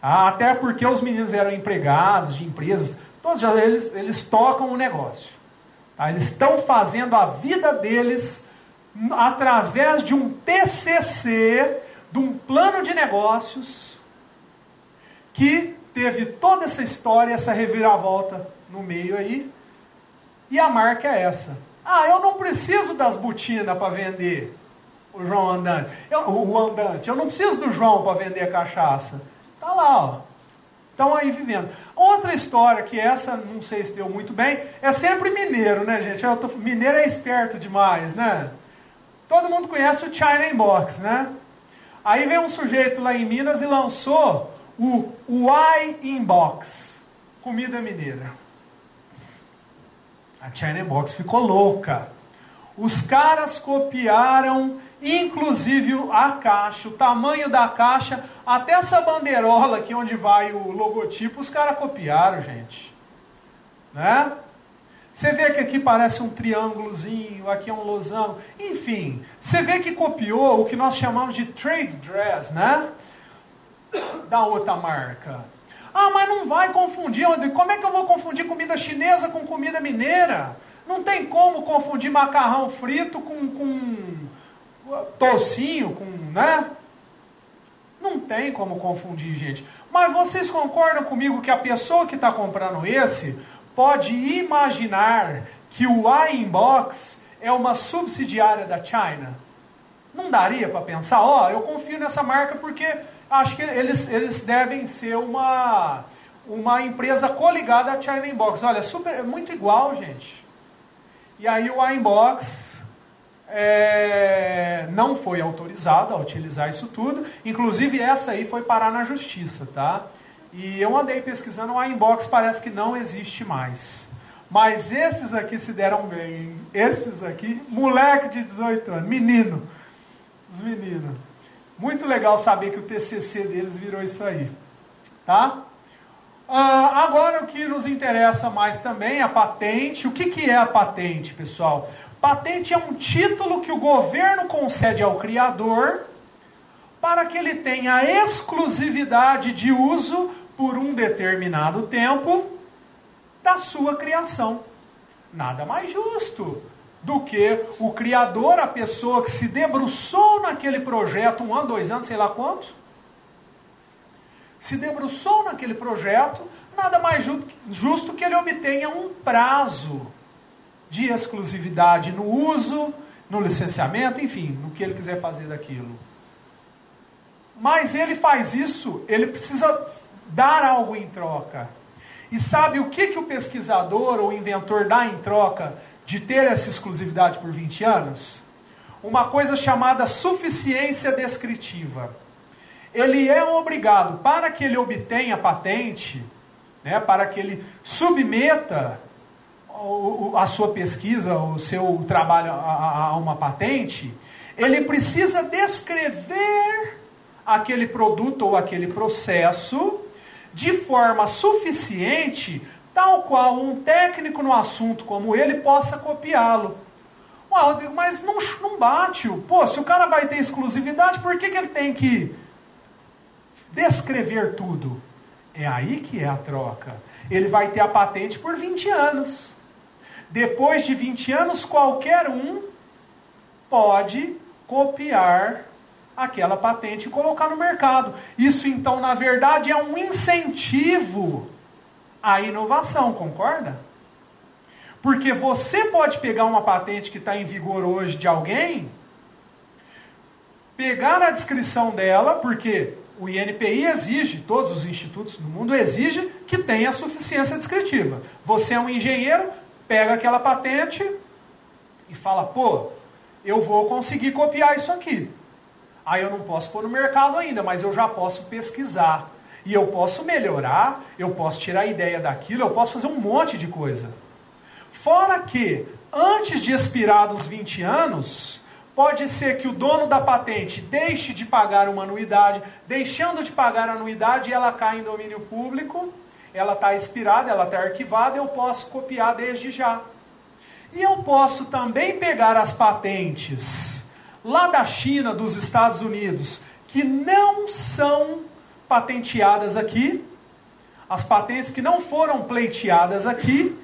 Ah, até porque os meninos eram empregados de empresas, todos eles, eles tocam o negócio. Tá? Eles estão fazendo a vida deles através de um TCC, de um plano de negócios, que teve toda essa história, essa reviravolta no meio aí, e a marca é essa. Ah, eu não preciso das botinas para vender o João Andante. Eu, o Andante. Eu não preciso do João para vender cachaça. Tá lá, ó. Estão aí vivendo. Outra história, que essa não sei se deu muito bem, é sempre mineiro, né, gente? Tô, mineiro é esperto demais, né? Todo mundo conhece o China Inbox, né? Aí vem um sujeito lá em Minas e lançou o Y Inbox, comida mineira. A China Inbox ficou louca. Os caras copiaram inclusive a caixa, o tamanho da caixa, até essa bandeirola aqui onde vai o logotipo, os caras copiaram, gente. Né? Você vê que aqui parece um triângulozinho, aqui é um losango. Enfim, você vê que copiou o que nós chamamos de trade dress, né? Da outra marca. Ah, mas não vai confundir. Como é que eu vou confundir comida chinesa com comida mineira? Não tem como confundir macarrão frito com, com tocinho, com, né? Não tem como confundir, gente. Mas vocês concordam comigo que a pessoa que está comprando esse pode imaginar que o iInbox é uma subsidiária da China? Não daria para pensar, ó, oh, eu confio nessa marca porque acho que eles, eles devem ser uma, uma empresa coligada à China Inbox. Olha, super, é muito igual, gente. E aí o iInbox é, não foi autorizado a utilizar isso tudo. Inclusive essa aí foi parar na justiça, tá? E eu andei pesquisando, o inbox parece que não existe mais. Mas esses aqui se deram bem. Hein? Esses aqui, moleque de 18 anos, menino. Os meninos. Muito legal saber que o TCC deles virou isso aí. Tá? Ah, agora o que nos interessa mais também, a patente. O que, que é a patente, pessoal? Patente é um título que o governo concede ao criador para que ele tenha exclusividade de uso por um determinado tempo da sua criação. Nada mais justo do que o criador, a pessoa que se debruçou naquele projeto um ano, dois anos, sei lá quanto, se debruçou naquele projeto, nada mais justo que ele obtenha um prazo de exclusividade no uso, no licenciamento, enfim, no que ele quiser fazer daquilo. Mas ele faz isso, ele precisa dar algo em troca. E sabe o que, que o pesquisador ou inventor dá em troca de ter essa exclusividade por 20 anos? Uma coisa chamada suficiência descritiva. Ele é obrigado, para que ele obtenha patente, né, para que ele submeta a sua pesquisa, o seu trabalho a, uma patente, ele precisa descrever aquele produto ou aquele processo de forma suficiente, tal qual um técnico no assunto como ele possa copiá-lo. Mas não, não bate. Pô, se o cara vai ter exclusividade, por que, que ele tem que descrever tudo? É aí que é a troca. Ele vai ter a patente por 20 anos. Depois de 20 anos, qualquer um pode copiar aquela patente e colocar no mercado. Isso, então, na verdade, é um incentivo à inovação, concorda? Porque você pode pegar uma patente que está em vigor hoje de alguém, pegar a descrição dela, porque o INPI exige, todos os institutos do mundo exigem que tenha suficiência descritiva. Você é um engenheiro, pega aquela patente e fala, pô, eu vou conseguir copiar isso aqui. Aí eu não posso pôr no mercado ainda, mas eu já posso pesquisar. E eu posso melhorar, eu posso tirar ideia daquilo, eu posso fazer um monte de coisa. Fora que, antes de expirar dos 20 anos, pode ser que o dono da patente deixe de pagar uma anuidade, deixando de pagar a anuidade, ela cai em domínio público ela está expirada, ela está arquivada, eu posso copiar desde já. E eu posso também pegar as patentes lá da China, dos Estados Unidos, que não são patenteadas aqui, as patentes que não foram pleiteadas aqui,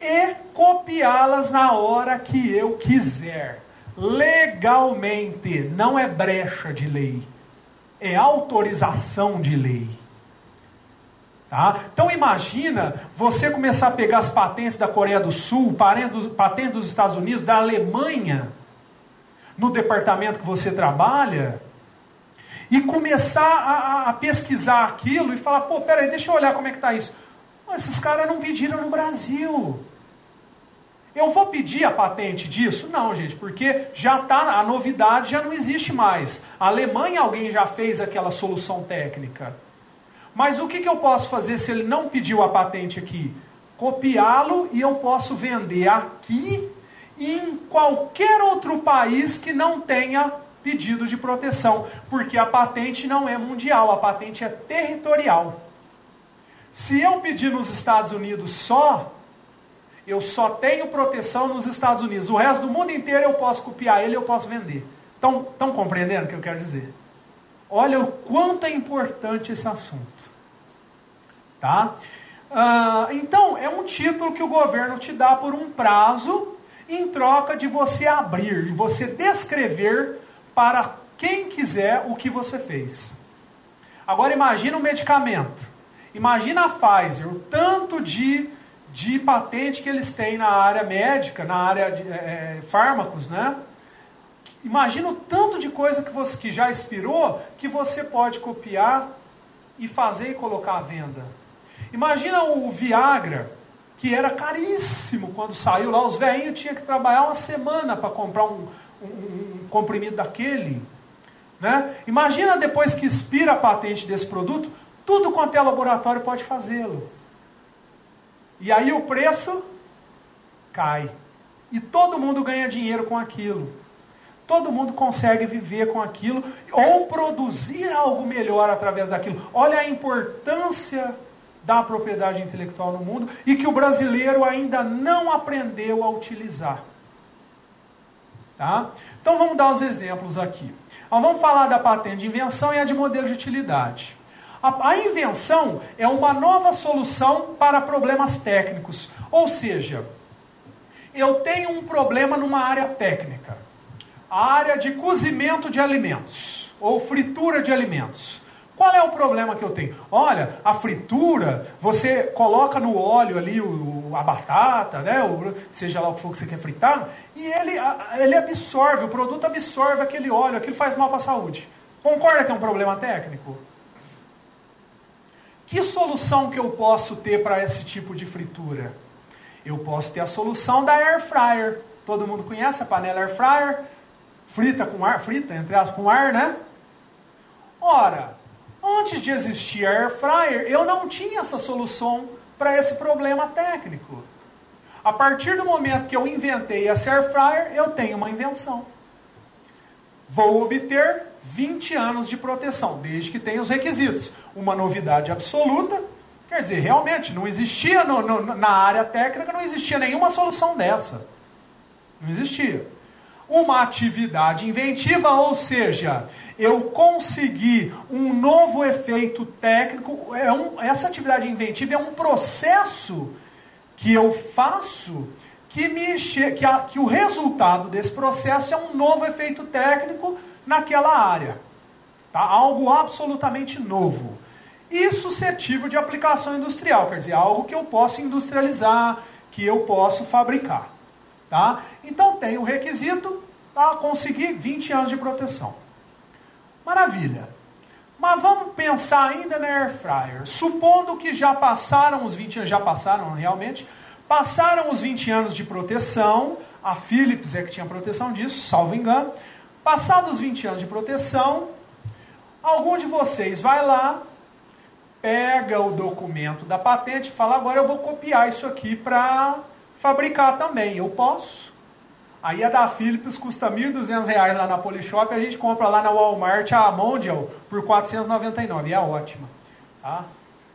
e copiá-las na hora que eu quiser. legalmente, não é brecha de lei, é autorização de lei. Tá? Então imagina você começar a pegar as patentes da Coreia do Sul, patentes dos Estados Unidos, da Alemanha, no departamento que você trabalha, e começar a, a pesquisar aquilo e falar, pô, peraí, deixa eu olhar como é que está isso. esses caras não pediram no Brasil. Eu vou pedir a patente disso? Não, gente, porque já está, a novidade já não existe mais. A Alemanha, alguém já fez aquela solução técnica. Mas o que, que eu posso fazer se ele não pediu a patente aqui? Copiá-lo e eu posso vender aqui em qualquer outro país que não tenha pedido de proteção, porque a patente não é mundial, a patente é territorial. Se eu pedir nos Estados Unidos só, eu só tenho proteção nos Estados Unidos. O resto do mundo inteiro eu posso copiar ele, eu posso vender. Estão compreendendo o que eu quero dizer? Olha o quanto é importante esse assunto. Tá? Ah, então, é um título que o governo te dá por um prazo em troca de você abrir e você descrever para quem quiser o que você fez. Agora imagina um medicamento. Imagina a Pfizer, o tanto de, de patente que eles têm na área médica, na área de é, fármacos, né? Imagina o tanto de coisa que, você, que já expirou que você pode copiar e fazer e colocar à venda. Imagina o Viagra, que era caríssimo quando saiu lá. Os velhinhos tinham que trabalhar uma semana para comprar um, um, um, comprimido daquele. Né? Imagina depois que expira a patente desse produto, tudo quanto é laboratório pode fazê-lo. E aí o preço cai. E todo mundo ganha dinheiro com aquilo. Todo mundo consegue viver com aquilo ou produzir algo melhor através daquilo. Olha a importância da propriedade intelectual no mundo e que o brasileiro ainda não aprendeu a utilizar. Tá? Então vamos dar os exemplos aqui. Vamos falar da patente de invenção e a de modelo de utilidade. A, a invenção é uma nova solução para problemas técnicos. Ou seja, eu tenho um problema numa área técnica a área de cozimento de alimentos ou fritura de alimentos. Qual é o problema que eu tenho? Olha, a fritura, você coloca no óleo ali o, a batata, né, o, seja lá o que for que você quer fritar, e ele, ele absorve, o produto absorve aquele óleo, aquilo faz mal para a saúde. Concorda que é um problema técnico? Que solução que eu posso ter para esse tipo de fritura? Eu posso ter a solução da air fryer. Todo mundo conhece a panela air fryer? frita com ar, frita, entre aspas, com ar, né? Ora, antes de existir a air fryer, eu não tinha essa solução para esse problema técnico. A partir do momento que eu inventei essa air fryer, eu tenho uma invenção. Vou obter 20 anos de proteção, desde que tenha os requisitos. Uma novidade absoluta, quer dizer, realmente, não existia no, no, na área técnica, não existia nenhuma solução dessa. Não existia uma atividade inventiva, ou seja, eu consegui um novo efeito técnico. É um, essa atividade inventiva é um processo que eu faço que, me, que, a, que o resultado desse processo é um novo efeito técnico naquela área. Tá? Algo absolutamente novo. E suscetível de aplicação industrial, quer dizer, algo que eu posso industrializar, que eu posso fabricar. Tá? Então tem o requisito para conseguir 20 anos de proteção. Maravilha. Mas vamos pensar ainda na Air Fryer. Supondo que já passaram os 20 anos, já passaram realmente, passaram os 20 anos de proteção, a Philips é que tinha proteção disso, salvo engano. Passados os 20 anos de proteção, algum de vocês vai lá, pega o documento da patente e fala: agora eu vou copiar isso aqui para fabricar também. Eu posso? Aí a da Philips custa R$ 1.200 lá na Polishop, a gente compra lá na Walmart a Mondial por R$ 499, e é ótima. Tá?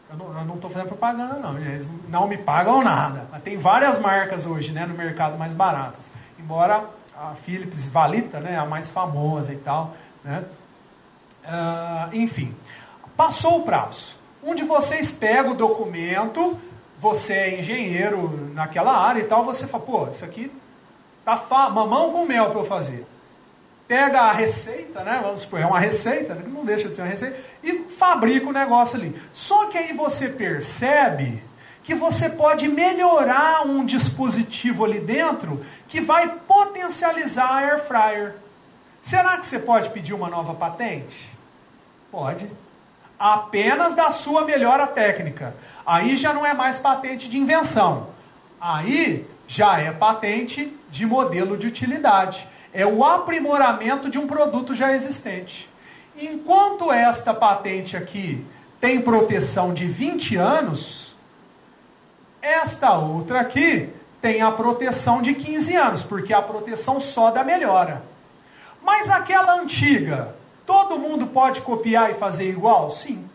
Eu não estou fazendo propaganda não, eles não me pagam nada. Mas tem várias marcas hoje né, no mercado mais baratas. Embora a Philips Valita, né, a mais famosa e tal. Né? Uh, enfim, passou o prazo. Um de vocês pega o documento, você é engenheiro naquela área e tal, você fala, pô, isso aqui Tá fa mamão com mel para eu fazer. pega a receita, né? Vamos supor, é uma receita, né, não deixa de ser uma receita, e fabrica o negócio ali. Só que aí você percebe que você pode melhorar um dispositivo ali dentro que vai potencializar a air fryer. Será que você pode pedir uma nova patente? Pode. Apenas da sua melhora técnica. Aí já não é mais patente de invenção. Aí já é patente de modelo de utilidade. É o aprimoramento de um produto já existente. Enquanto esta patente aqui tem proteção de 20 anos, esta outra aqui tem a proteção de 15 anos, porque é a proteção só da melhora. Mas aquela antiga, todo mundo pode copiar e fazer igual? Sim.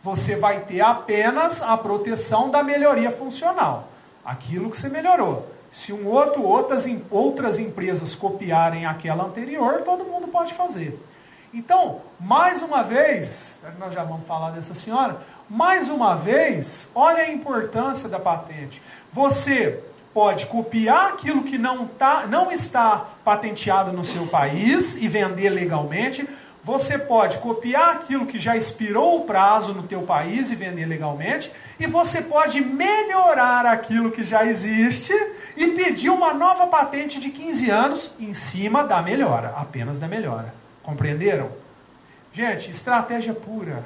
Você vai ter apenas a proteção da melhoria funcional aquilo que você melhorou. Se um outro, outras, outras empresas copiarem aquela anterior, todo mundo pode fazer. Então, mais uma vez, nós já vamos falar dessa senhora, mais uma vez, olha a importância da patente. Você pode copiar aquilo que não, tá, não está patenteado no seu país e vender legalmente. Você pode copiar aquilo que já expirou o prazo no teu país e vender legalmente e você pode melhorar aquilo que já existe e pedir uma nova patente de 15 anos em cima da melhora, apenas da melhora. Compreenderam? Gente, estratégia pura.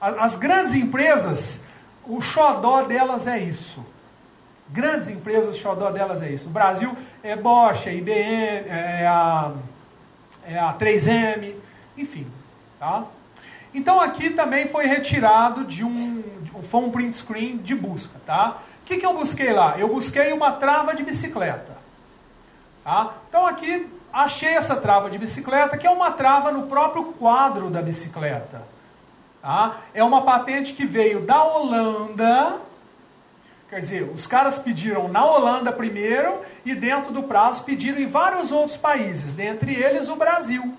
As grandes empresas, o xodó delas é isso. Grandes empresas, o xodó delas é isso. O Brasil é Bosch, é IBM, é a, é a 3M, enfim. Tá? Então aqui também foi retirado de um, foi um print screen de busca, tá? O que, que eu busquei lá? Eu busquei uma trava de bicicleta. Tá? Então aqui achei essa trava de bicicleta, que é uma trava no próprio quadro da bicicleta. Tá? É uma patente que veio da Holanda. Quer dizer, os caras pediram na Holanda primeiro e dentro do prazo pediram em vários outros países, dentre eles o Brasil.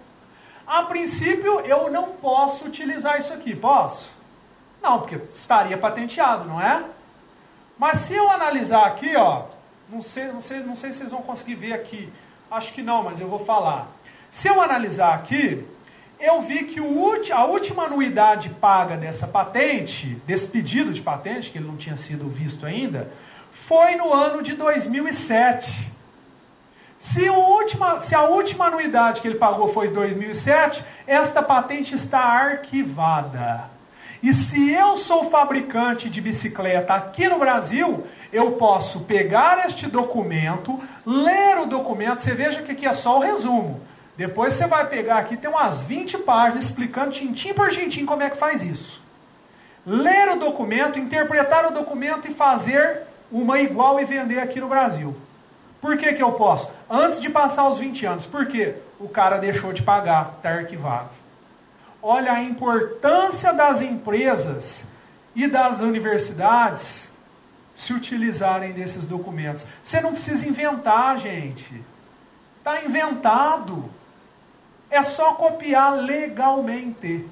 A princípio, eu não posso utilizar isso aqui, posso? Não, porque estaria patenteado, não é? Mas se eu analisar aqui, ó, não sei, não sei, não sei se vocês vão conseguir ver aqui. Acho que não, mas eu vou falar. Se eu analisar aqui, eu vi que a última anuidade paga dessa patente, desse pedido de patente, que ele não tinha sido visto ainda, foi no ano de 2007. Se, última, se, a última anuidade que ele pagou foi em 2007, esta patente está arquivada. E se eu sou fabricante de bicicleta aqui no Brasil, eu posso pegar este documento, ler o documento, você veja que aqui é só o resumo. Depois você vai pegar aqui, tem umas 20 páginas explicando tintim por tintim como é que faz isso. Ler o documento, interpretar o documento e fazer uma igual e vender aqui no Brasil. Por que, que eu posso? Antes de passar os 20 anos. Por quê? O cara deixou de pagar, está arquivado. Olha a importância das empresas e das universidades se utilizarem desses documentos. Você não precisa inventar, gente. Está inventado. É só copiar legalmente.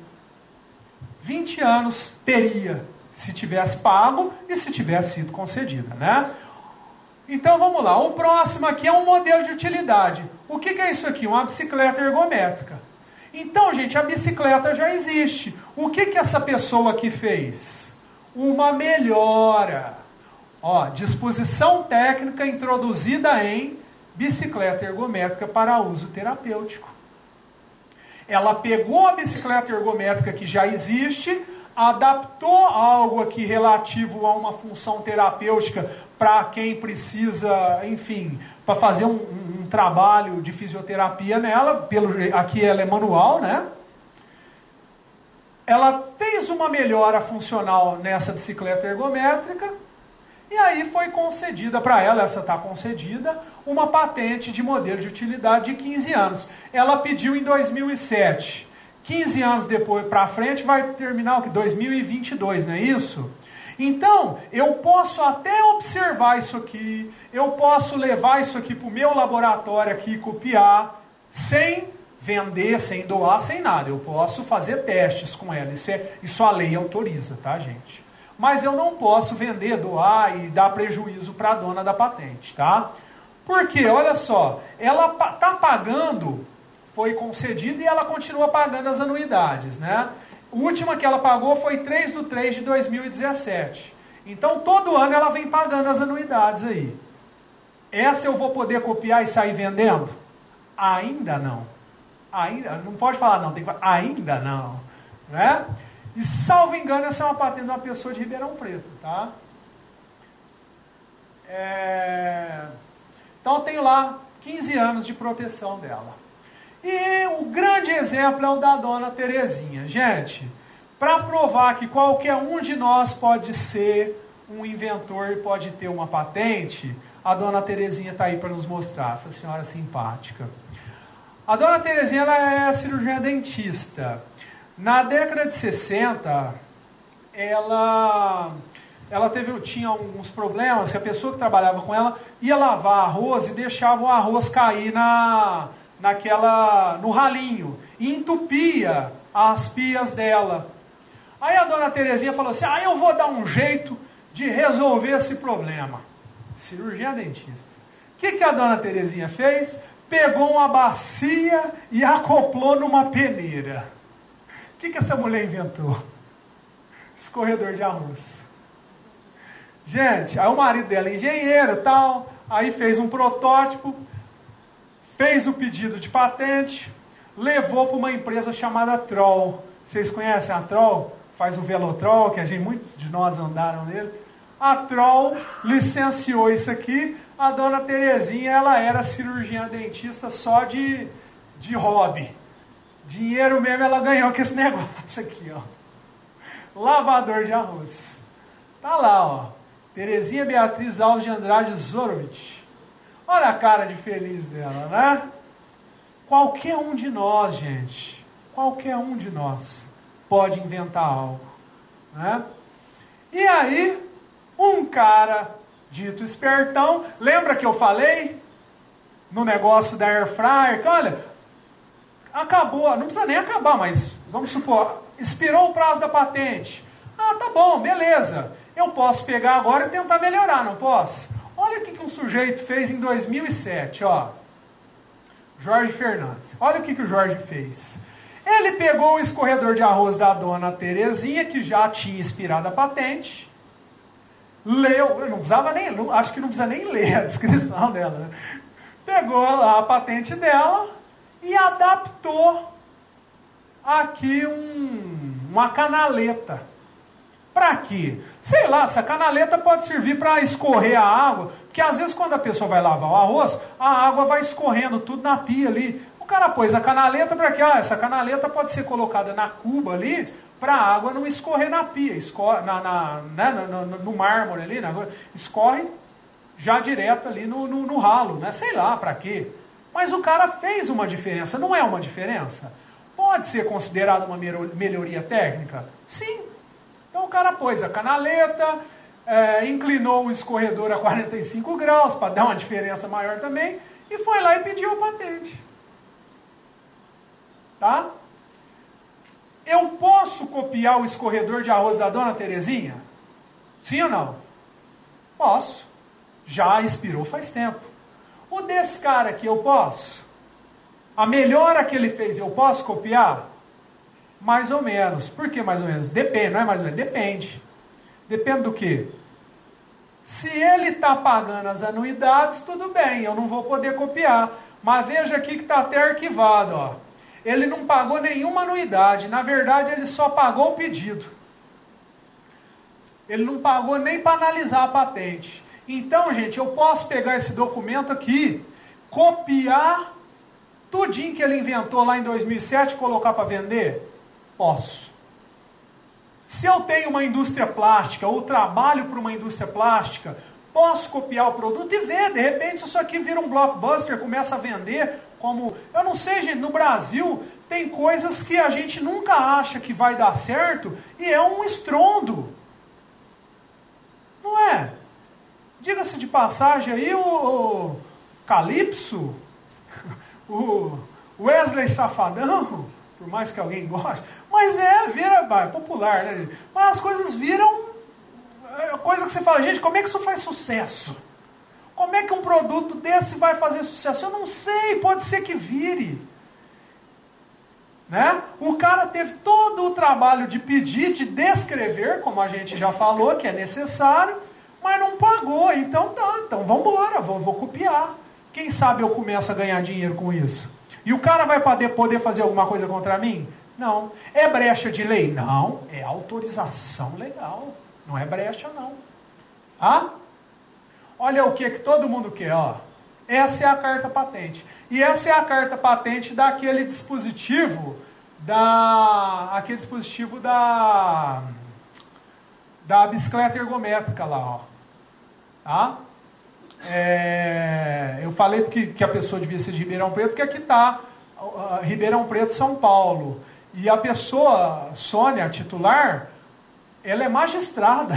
20 anos teria se tivesse pago e se tivesse sido concedida, né? Então vamos lá, o próximo aqui é um modelo de utilidade. O que, é isso aqui? Uma bicicleta ergométrica. Então, gente, a bicicleta já existe. O que, que essa pessoa aqui fez? Uma melhora. Ó, disposição técnica introduzida em bicicleta ergométrica para uso terapêutico. Ela pegou a bicicleta ergométrica que já existe, adaptou algo aqui relativo a uma função terapêutica para quem precisa, enfim, para fazer um, um, trabalho de fisioterapia nela, pelo, aqui ela é manual, né? Ela fez uma melhora funcional nessa bicicleta ergométrica e aí foi concedida para ela, essa está concedida, uma patente de modelo de utilidade de 15 anos. Ela pediu em 2007. 15 anos depois para frente vai terminar o que? 2022, não é isso? Então, eu posso até observar isso aqui, eu posso levar isso aqui para o meu laboratório aqui, copiar, sem vender, sem doar, sem nada. Eu posso fazer testes com ela. Isso, é, isso a lei autoriza, tá, gente? Mas eu não posso vender, doar e dar prejuízo para a dona da patente, tá? Porque, olha só, ela está pagando foi concedido e ela continua pagando as anuidades, né? A última que ela pagou foi 3 de 3 de 2017. Então, todo ano ela vem pagando as anuidades aí. Essa eu vou poder copiar e sair vendendo? Ainda não. Ainda, não pode falar não, tem que falar ainda não. Né? E salvo engano, essa é uma patente de uma pessoa de Ribeirão Preto, tá? É... Então eu tenho lá 15 anos de proteção dela. E o grande exemplo é o da dona Terezinha. Gente, para provar que qualquer um de nós pode ser um inventor e pode ter uma patente, a dona Terezinha está aí para nos mostrar, essa senhora simpática. A dona Terezinha é cirurgiã dentista. Na década de 60, ela, ela teve, tinha alguns problemas que a pessoa que trabalhava com ela ia lavar arroz e deixava o arroz cair na, naquela, no ralinho e entupia as pias dela. Aí a dona Terezinha falou assim: ah, eu vou dar um jeito de resolver esse problema. Cirurgia dentista. O que, que a dona Terezinha fez? Pegou uma bacia e acoplou numa peneira. O que, que essa mulher inventou? Escorredor de arroz. Gente, aí o marido dela, engenheiro tal, aí fez um protótipo, fez o pedido de patente, levou para uma empresa chamada Troll. Vocês conhecem a Troll? Faz o Velotrol, que a gente, muitos de nós andaram nele. A Troll licenciou isso aqui. A dona Terezinha, ela era cirurgiã dentista só de, de hobby. Dinheiro mesmo ela ganhou com esse negócio aqui, ó. Lavador de arroz. Tá lá, ó. Terezinha Beatriz Alves de Andrade Zorovich. Olha a cara de feliz dela, né? Qualquer um de nós, gente, qualquer um de nós pode inventar algo, né? E aí, um cara dito espertão, lembra que eu falei no negócio da air fryer? Olha, acabou, não precisa nem acabar, mas vamos supor, expirou o prazo da patente. Ah, tá bom, beleza. Eu posso pegar agora e tentar melhorar, não posso? Olha o que, um sujeito fez em 2007, ó. Jorge Fernandes. Olha o que, que o Jorge fez. Ele pegou o escorredor de arroz da dona Terezinha, que já tinha expirado a patente, leu, não precisava nem, acho que não precisa nem ler a descrição dela. Né? Pegou lá a patente dela, e adaptou aqui um, uma canaleta. Para quê? Sei lá, essa canaleta pode servir para escorrer a água, porque às vezes quando a pessoa vai lavar o arroz, a água vai escorrendo tudo na pia ali. O cara pôs a canaleta para quê? Ah, essa canaleta pode ser colocada na cuba ali, para a água não escorrer na pia, escorre na, na, né, no, no, no, mármore ali, né, escorre já direto ali no, no, no ralo, né? Sei lá para quê. Mas o cara fez uma diferença, não é uma diferença? Pode ser considerada uma melhoria técnica? Sim. Então o cara pôs a canaleta, é, inclinou o escorredor a 45 graus para dar uma diferença maior também, e foi lá e pediu a patente. Tá? Eu posso copiar o escorredor de arroz da dona Terezinha? Sim ou não? Posso. Já expirou faz tempo. O desse cara aqui eu posso? A melhora que ele fez eu posso copiar? Mais ou menos. Por que mais ou menos? Depende, não é mais ou menos? Depende. Depende do quê? Se ele está pagando as anuidades, tudo bem, eu não vou poder copiar. Mas veja aqui que está até arquivado. Ó. Ele não pagou nenhuma anuidade. Na verdade, ele só pagou o pedido. Ele não pagou nem para analisar a patente. Então, gente, eu posso pegar esse documento aqui, copiar tudinho que ele inventou lá em 2007 e colocar para vender? Posso. Se eu tenho uma indústria plástica ou trabalho para uma indústria plástica, posso copiar o produto e ver. De repente, isso aqui vira um blockbuster, começa a vender como. Eu não sei, gente, no Brasil tem coisas que a gente nunca acha que vai dar certo e é um estrondo. Não é? Diga-se de passagem aí, o, Calypso, o Wesley Safadão, por mais que alguém goste, mas é, vira, é popular, né? Mas as coisas viram é, coisa que você fala, gente, como é que isso faz sucesso? Como é que um produto desse vai fazer sucesso? Eu não sei, pode ser que vire. Né? O cara teve todo o trabalho de pedir, de descrever, como a gente já falou, que é necessário, mas não pagou. Então tá, então vamos embora, vou, vou copiar. Quem sabe eu começo a ganhar dinheiro com isso? E o cara vai poder fazer alguma coisa contra mim? Não. É brecha de lei? Não. É autorização legal. Não é brecha, não. Ah? Olha o que, que todo mundo quer, ó. Essa é a carta patente. E essa é a carta patente daquele dispositivo da aquele dispositivo da da bicicleta ergométrica lá, ó. Tá? É, eu falei que, que a pessoa devia ser de Ribeirão Preto, porque aqui está Ribeirão Preto, São Paulo. E a pessoa, Sônia, titular, ela é magistrada.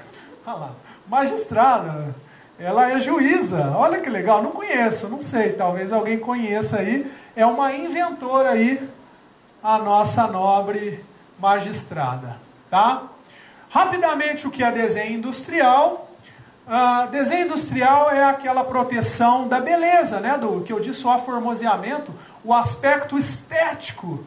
Olha lá, magistrada. Ela é juíza. Olha que legal. Não conheço, não sei. Talvez alguém conheça aí. É uma inventora aí, a nossa nobre magistrada. Tá? Rapidamente, o que é desenho industrial? Uh, desenho industrial é aquela proteção da beleza, né? Do que eu disse, o aformoseamento, o aspecto estético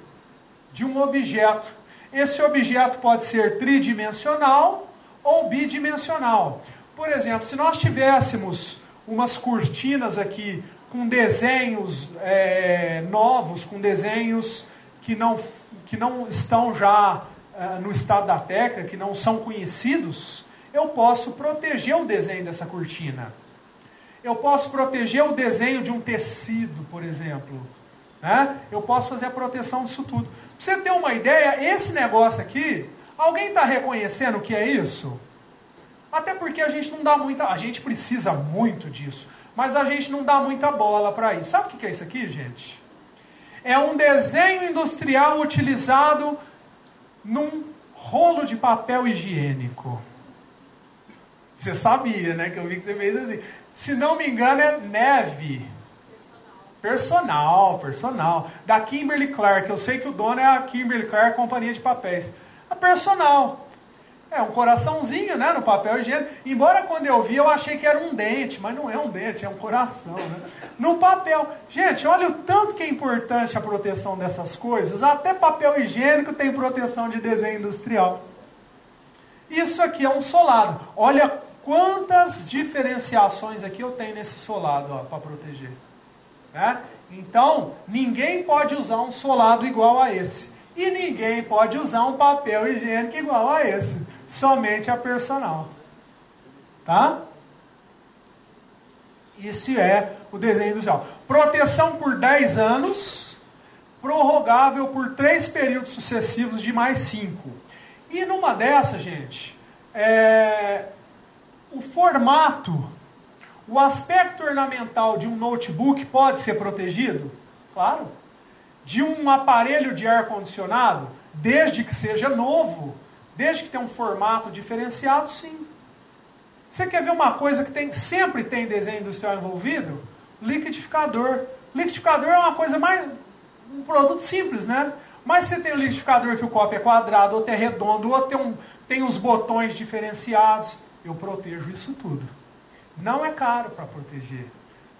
de um objeto. Esse objeto pode ser tridimensional ou bidimensional. Por exemplo, se nós tivéssemos umas cortinas aqui com desenhos é, novos, com desenhos que não, que não estão já é, no estado da técnica, que não são conhecidos, eu posso proteger o desenho dessa cortina. Eu posso proteger o desenho de um tecido, por exemplo. Né? Eu posso fazer a proteção disso tudo. Pra você ter uma ideia, esse negócio aqui, alguém está reconhecendo o que é isso? Até porque a gente não dá muita. A gente precisa muito disso. Mas a gente não dá muita bola para isso. Sabe o que é isso aqui, gente? É um desenho industrial utilizado num rolo de papel higiênico. Você sabia, né? Que eu vi que você fez assim. Se não me engano, é neve. Personal, personal. Da Kimberly Clark. Eu sei que o dono é a Kimberly Clark Companhia de Papéis. A personal. É um coraçãozinho, né, no papel higiênico. Embora quando eu vi eu achei que era um dente, mas não é um dente, é um coração, né? No papel. Gente, olha o tanto que é importante a proteção dessas coisas. Até papel higiênico tem proteção de desenho industrial. Isso aqui é um solado. Olha quantas diferenciações aqui eu tenho nesse solado para proteger. Né? Então, ninguém pode usar um solado igual a esse. E ninguém pode usar um papel higiênico igual a esse somente a personal. Tá? Isso é o desenho industrial. Proteção por 10 anos, prorrogável por três períodos sucessivos de mais 5. E numa dessa, gente, é, o formato, o aspecto ornamental de um notebook pode ser protegido? Claro. De um aparelho de ar-condicionado, desde que seja novo, Desde que tenha um formato diferenciado, sim. Você quer ver uma coisa que tem, sempre tem desenho industrial envolvido? Liquidificador. Liquidificador é uma coisa mais. um produto simples, né? Mas você tem um liquidificador que o copo é quadrado, outro é redondo, outro tem, um, tem os botões diferenciados. Eu protejo isso tudo. Não é caro para proteger.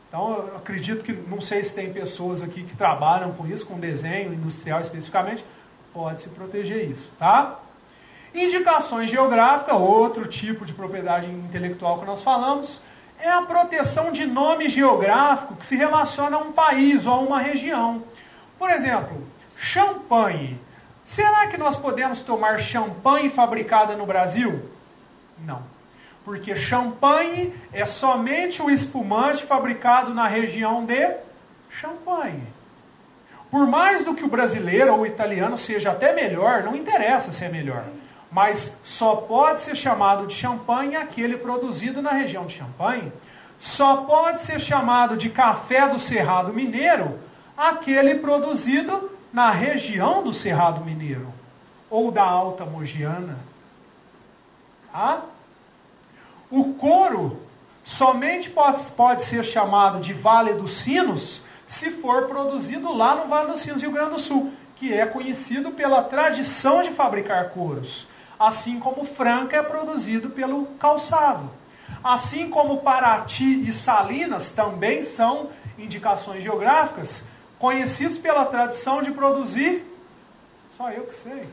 Então, eu acredito que, não sei se tem pessoas aqui que trabalham com isso, com desenho industrial especificamente, pode se proteger isso, tá? Indicações geográficas, outro tipo de propriedade intelectual que nós falamos, é a proteção de nome geográfico que se relaciona a um país ou a uma região. Por exemplo, champanhe. Será que nós podemos tomar champanhe fabricada no Brasil? Não. Porque champanhe é somente o espumante fabricado na região de Champagne. Por mais do que o brasileiro ou o italiano seja até melhor, não interessa se é melhor mas só pode ser chamado de champanhe aquele produzido na região de Champagne. Só pode ser chamado de café do Cerrado Mineiro aquele produzido na região do Cerrado Mineiro ou da Alta Mogiana. Tá? O couro somente pode, pode ser chamado de Vale dos Sinos se for produzido lá no Vale dos Sinos, Rio Grande do Sul, que é conhecido pela tradição de fabricar couros assim como Franca é produzido pelo calçado. Assim como Paraty e Salinas também são indicações geográficas conhecidos pela tradição de produzir Só eu que sei.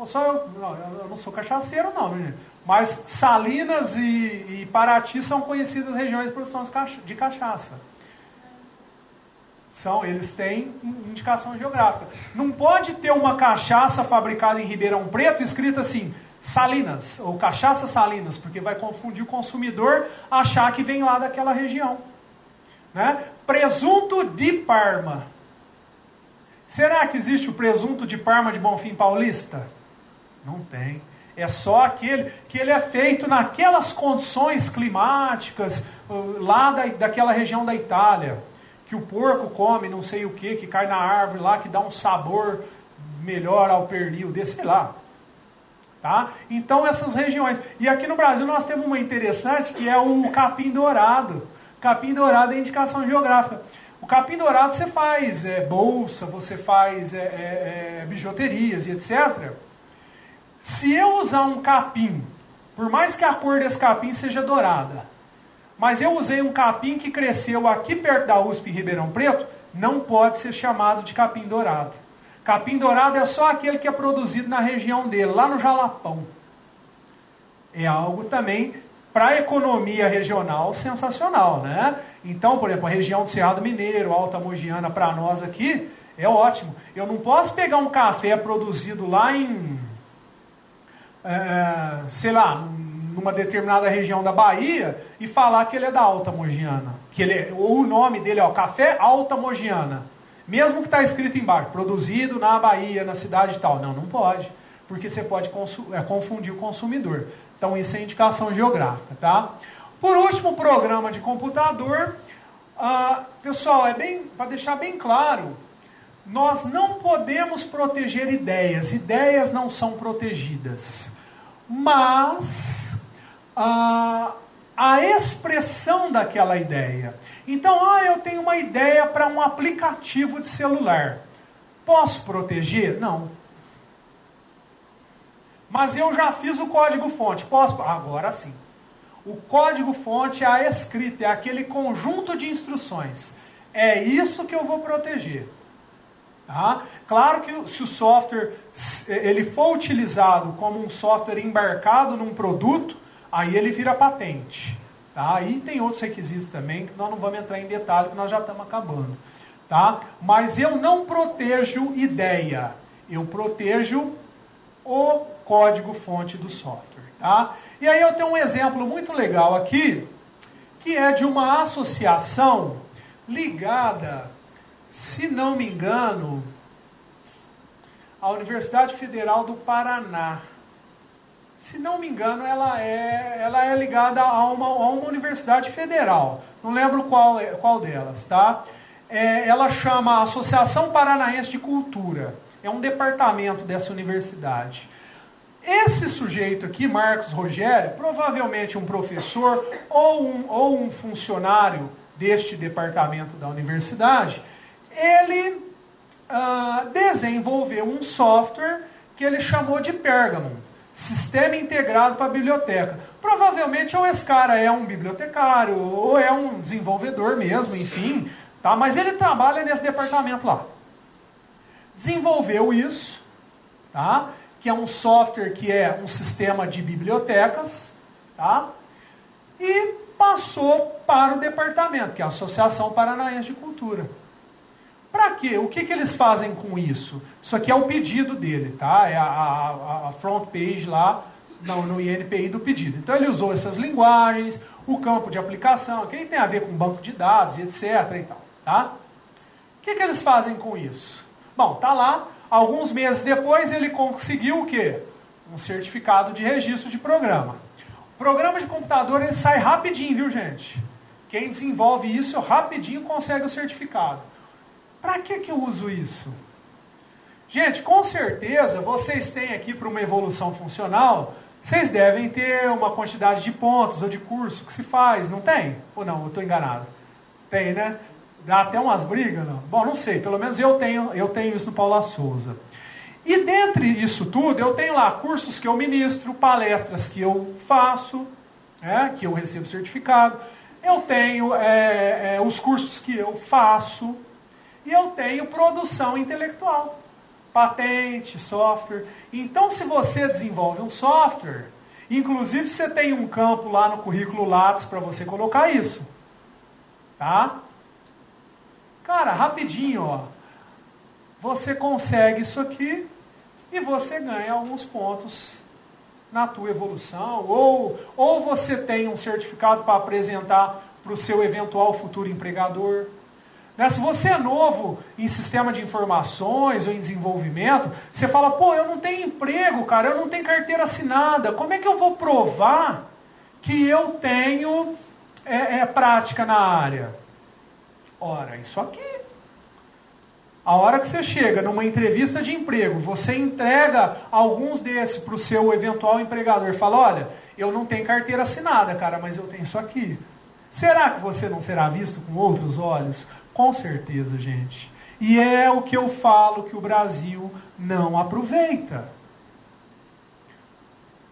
Ou só eu. Não, eu não sou cachaceiro, não, né? Mas Salinas e, e Paraty são conhecidas regiões de produção de cachaça. São, eles têm indicação geográfica. Não pode ter uma cachaça fabricada em Ribeirão Preto escrita assim, Salinas, ou cachaça Salinas, porque vai confundir o consumidor achar que vem lá daquela região. Né? Presunto de Parma. Será que existe o presunto de Parma de Bonfim Paulista? Não tem. É só aquele que ele é feito naquelas condições climáticas uh, lá da, daquela região da Itália que o porco come não sei o que, que cai na árvore lá, que dá um sabor melhor ao pernil desse, sei lá. Tá? Então essas regiões. E aqui no Brasil nós temos uma interessante que é o capim dourado. Capim dourado é indicação geográfica. O capim dourado você faz é, bolsa, você faz é, é, é bijuterias e etc. Se eu usar um capim, por mais que a cor desse capim seja dourada, mas eu usei um capim que cresceu aqui perto da USP Ribeirão Preto, não pode ser chamado de capim dourado. Capim dourado é só aquele que é produzido na região dele, lá no Jalapão. É algo também para a economia regional sensacional, né? Então, por exemplo, a região do Cerrado Mineiro, Alta Mogiana, para nós aqui, é ótimo. Eu não posso pegar um café produzido lá em, é, sei lá, numa determinada região da Bahia e falar que ele é da Alta Mogiana. Que ele é, ou o nome dele é ó, Café Alta Mogiana. Mesmo que está escrito embaixo, produzido na Bahia, na cidade e tal. Não, não pode. Porque você pode é, confundir o consumidor. Então isso é indicação geográfica, tá? Por último, programa de computador. Ah, pessoal, é bem para deixar bem claro, nós não podemos proteger ideias. Ideias não são protegidas. Mas a, a expressão daquela ideia. Então, ah, eu tenho uma ideia para um aplicativo de celular. Posso proteger? Não. Mas eu já fiz o código-fonte. Posso? Agora sim. O código-fonte é a escrita, é aquele conjunto de instruções. É isso que eu vou proteger. Tá? Claro que se o software ele for utilizado como um software embarcado num produto, aí ele vira patente. Tá? Aí tem outros requisitos também que nós não vamos entrar em detalhe, porque nós já estamos acabando. Tá? Mas eu não protejo ideia, eu protejo o código-fonte do software. Tá? E aí eu tenho um exemplo muito legal aqui, que é de uma associação ligada, se não me engano, à Universidade Federal do Paraná se não me engano, ela é, ela é ligada a uma, a uma universidade federal. Não lembro qual, é, qual delas, tá? É, ela chama Associação Paranaense de Cultura. É um departamento dessa universidade. Esse sujeito aqui, Marcos Rogério, provavelmente um professor ou um, ou um funcionário deste departamento da universidade, ele ah, desenvolveu um software que ele chamou de Pergamon. Sistema integrado para biblioteca. Provavelmente ou esse cara é um bibliotecário, ou é um desenvolvedor mesmo, enfim, tá? mas ele trabalha nesse departamento lá. Desenvolveu isso, tá? que é um software que é um sistema de bibliotecas, tá? e passou para o departamento, que é a Associação Paranaense de Cultura. Para quê? O que, que eles fazem com isso? Isso aqui é o pedido dele, tá? É a, a, a front page lá no, no, INPI do pedido. Então ele usou essas linguagens, o campo de aplicação, que tem a ver com banco de dados e etc. E tal, tá? O que, que eles fazem com isso? Bom, tá lá. Alguns meses depois ele conseguiu o quê? Um certificado de registro de programa. O programa de computador ele sai rapidinho, viu gente? Quem desenvolve isso rapidinho consegue o certificado. Para que, que eu uso isso? Gente, com certeza vocês têm aqui para uma evolução funcional, vocês devem ter uma quantidade de pontos ou de curso que se faz, não tem? Ou não, eu estou enganado? Tem, né? Dá até umas brigas? Não? Bom, não sei, pelo menos eu tenho, eu tenho isso no Paula Souza. E dentre isso tudo, eu tenho lá cursos que eu ministro, palestras que eu faço, é, que eu recebo certificado. Eu tenho é, é, os cursos que eu faço, e eu tenho produção intelectual. patente, software. Então, se você desenvolve um software, inclusive você tem um campo lá no currículo Lattes para você colocar isso. Tá? Cara, rapidinho, ó. Você consegue isso aqui e você ganha alguns pontos na tua evolução, ou, ou você tem um certificado para apresentar para o seu eventual futuro empregador. Né? Se você é novo em sistema de informações ou em desenvolvimento, você fala, pô, eu não tenho emprego, cara, eu não tenho carteira assinada, como é que eu vou provar que eu tenho é, é, prática na área? Ora, isso aqui. A hora que você chega numa entrevista de emprego, você entrega alguns desses para o seu eventual empregador e fala, olha, eu não tenho carteira assinada, cara, mas eu tenho isso aqui. Será que você não será visto com outros olhos? Com certeza, gente. E é o que eu falo que o Brasil não aproveita.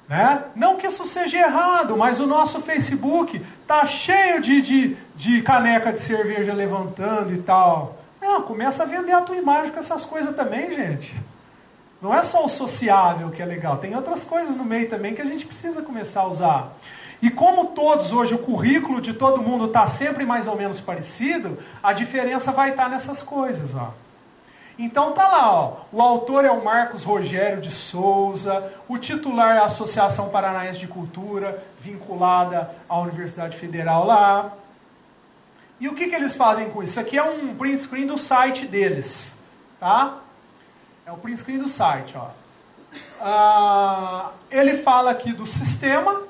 Né? Não que isso seja errado, mas o nosso Facebook tá cheio de, de, de caneca de cerveja levantando e tal. Não, começa a vender a tua imagem com essas coisas também, gente. Não é só o sociável que é legal, tem outras coisas no meio também que a gente precisa começar a usar. E como todos hoje, o currículo de todo mundo está sempre mais ou menos parecido, a diferença vai estar tá nessas coisas. Ó. Então tá lá, ó. o autor é o Marcos Rogério de Souza, o titular é a Associação Paranaense de Cultura, vinculada à Universidade Federal lá. E o que, que eles fazem com isso? Isso aqui é um print screen do site deles. Tá? É o print screen do site. Ó. Ah, ele fala aqui do sistema,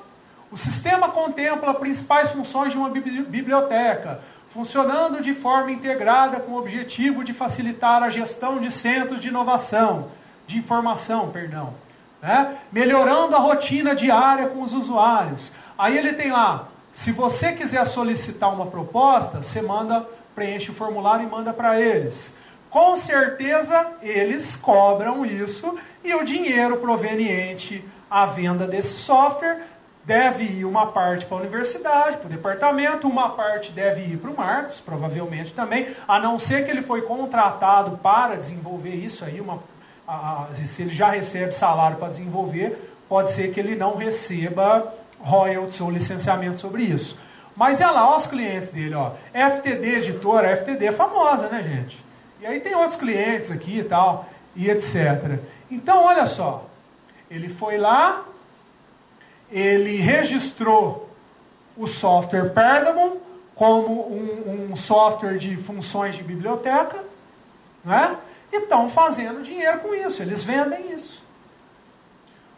o sistema contempla principais funções de uma biblioteca, funcionando de forma integrada com o objetivo de facilitar a gestão de centros de inovação, de informação, perdão, né? melhorando a rotina diária com os usuários. Aí ele tem lá, se você quiser solicitar uma proposta, você manda, preenche o formulário e manda para eles. Com certeza eles cobram isso e o dinheiro proveniente à venda desse software deve ir uma parte para a universidade, para o departamento, uma parte deve ir para o Marcos, provavelmente também, a não ser que ele foi contratado para desenvolver isso aí, uma, a, a, se ele já recebe salário para desenvolver, pode ser que ele não receba royalties ou licenciamento sobre isso. Mas é lá, ó, os clientes dele, ó. FTD Editora, FTD é famosa, né, gente? E aí tem outros clientes aqui e tal, e etc. Então, olha só. Ele foi lá, ele registrou o software Pergamon como um, um software de funções de biblioteca, né? e estão fazendo dinheiro com isso, eles vendem isso.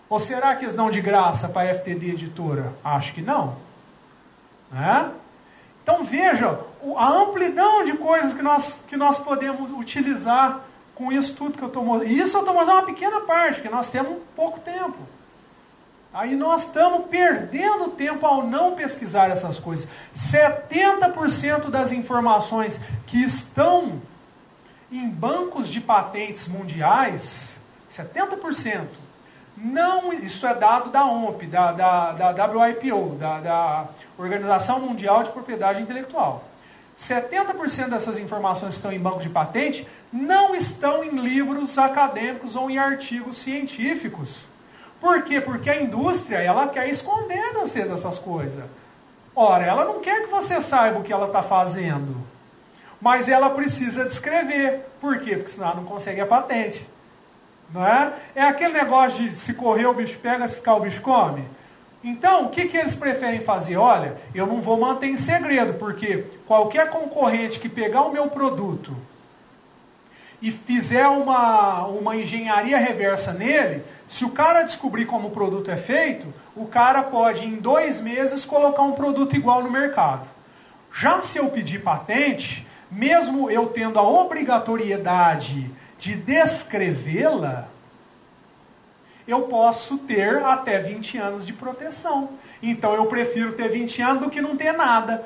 Ou será que eles dão de graça para a FTD Editora? Acho que não. Né? Então veja a amplidão de coisas que nós, que nós podemos utilizar com isso tudo que eu estou mostrando. Isso eu estou mostrando uma pequena parte, porque nós temos pouco tempo. Aí nós estamos perdendo tempo ao não pesquisar essas coisas. 70% das informações que estão em bancos de patentes mundiais, 70%, não, isso é dado da OMP, da, da, da WIPO, da, da Organização Mundial de Propriedade Intelectual. 70% dessas informações que estão em banco de patente não estão em livros acadêmicos ou em artigos científicos. Por quê? Porque a indústria, ela quer esconder você dessas coisas. Ora, ela não quer que você saiba o que ela está fazendo. Mas ela precisa descrever. Por quê? Porque senão ela não consegue a patente. Não é? É aquele negócio de se correr o bicho pega, se ficar o bicho come. Então, o que, que eles preferem fazer? Olha, eu não vou manter em segredo, porque qualquer concorrente que pegar o meu produto e fizer uma, uma engenharia reversa nele, se o cara descobrir como o produto é feito, o cara pode, em dois meses, colocar um produto igual no mercado. Já se eu pedir patente, mesmo eu tendo a obrigatoriedade de descrevê-la, eu posso ter até 20 anos de proteção. Então eu prefiro ter 20 anos do que não ter nada.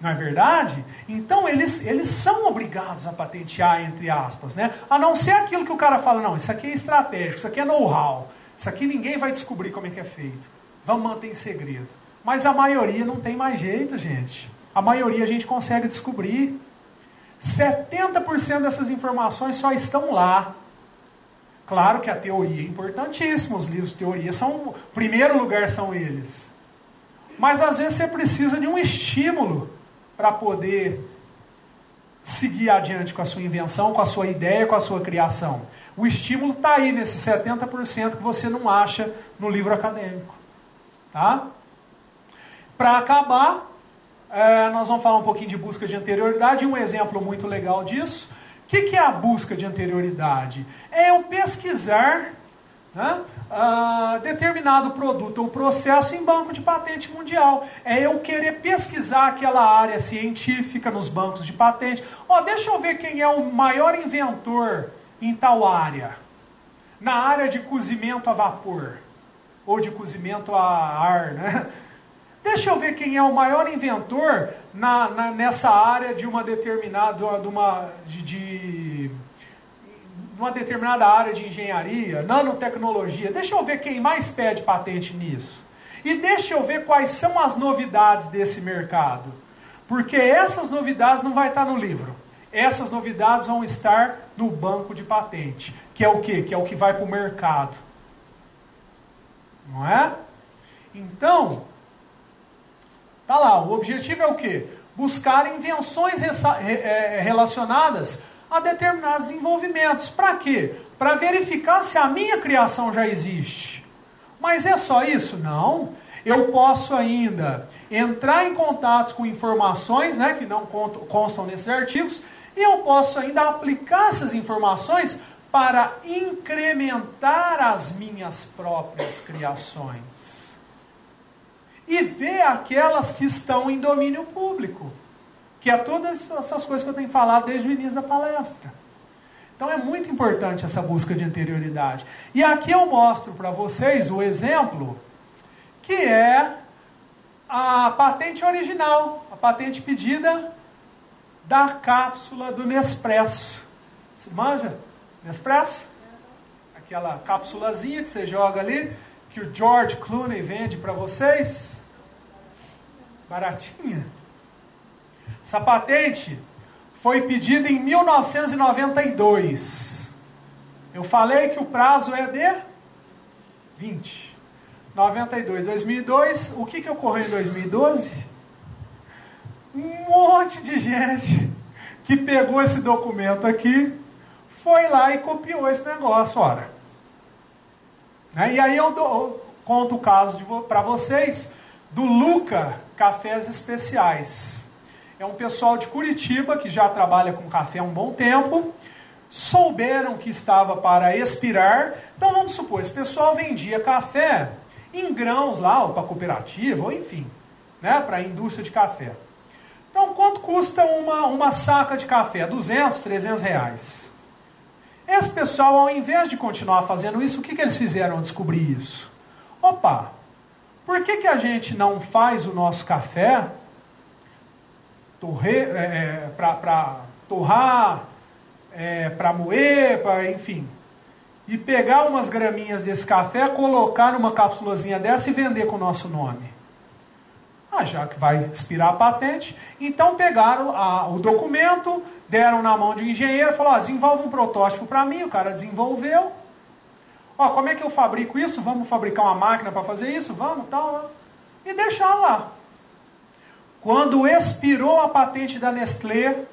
Não é verdade? Então eles, eles são obrigados a patentear, entre aspas, né? A não ser aquilo que o cara fala, não, isso aqui é estratégico, isso aqui é know-how, isso aqui ninguém vai descobrir como é que é feito. Vamos manter em segredo. Mas a maioria não tem mais jeito, gente. A maioria a gente consegue descobrir. 70% dessas informações só estão lá. Claro que a teoria é importantíssima, os livros de teoria são, primeiro lugar são eles. Mas às vezes você precisa de um estímulo para poder seguir adiante com a sua invenção, com a sua ideia, com a sua criação. O estímulo está aí nesses 70% que você não acha no livro acadêmico. Tá? Para acabar, é, nós vamos falar um pouquinho de busca de anterioridade. Um exemplo muito legal disso. O que, que é a busca de anterioridade? É eu pesquisar né, determinado produto ou processo em banco de patente mundial. É eu querer pesquisar aquela área científica nos bancos de patente. Ó, oh, deixa eu ver quem é o maior inventor em tal área. Na área de cozimento a vapor. Ou de cozimento a ar, né? Deixa eu ver quem é o maior inventor na, na nessa área de uma determinada, de uma, de, de numa determinada área de engenharia, nanotecnologia. Deixa eu ver quem mais pede patente nisso. E deixa eu ver quais são as novidades desse mercado. Porque essas novidades não vai estar no livro. Essas novidades vão estar no banco de patente. Que é o quê? Que é o que vai para o mercado. Não é? Então, tá lá, o objetivo é o quê? Buscar invenções é, relacionadas a determinados desenvolvimentos. Para quê? Para verificar se a minha criação já existe. Mas é só isso? Não. Eu posso ainda entrar em contatos com informações né, que não constam nesses artigos e eu posso ainda aplicar essas informações para incrementar as minhas próprias criações. E ver aquelas que estão em domínio público. Que é todas essas coisas que eu tenho falado desde o início da palestra. Então é muito importante essa busca de anterioridade. E aqui eu mostro para vocês o exemplo que é a patente original, a patente pedida da cápsula do Nespresso. Você manja? Nespresso? Aquela cápsulazinha que você joga ali, que o George Clooney vende para vocês. Baratinha. Essa patente foi pedida em 1992. Eu falei que o prazo é de 20. 92, 2002. O que, que ocorreu em 2012? Um monte de gente que pegou esse documento aqui, foi lá e copiou esse negócio, ora. Né? E aí eu, dou, eu conto o caso para vocês do Luca Cafés Especiais é um pessoal de Curitiba que já trabalha com café há um bom tempo. Souberam que estava para expirar. Então vamos supor, esse pessoal vendia café em grãos lá, ou para cooperativa, ou enfim, né, para a indústria de café. Então quanto custa uma, uma saca de café? 200, 300 reais. Esse pessoal, ao invés de continuar fazendo isso, o que, que eles fizeram ao descobrir isso? Opa, por que, que a gente não faz o nosso café torre, é, é para torrar, é, para moer, pra, enfim. E pegar umas graminhas desse café, colocar numa cápsulazinha dessa e vender com o nosso nome. Ah, já que vai expirar a patente, então pegaram a, o documento, deram na mão de um engenheiro, falou, desenvolve um protótipo para mim, o cara desenvolveu. Ó, como é que eu fabrico isso? Vamos fabricar uma máquina para fazer isso? Vamos, tal. E deixar lá. Quando expirou a patente da Nestlé,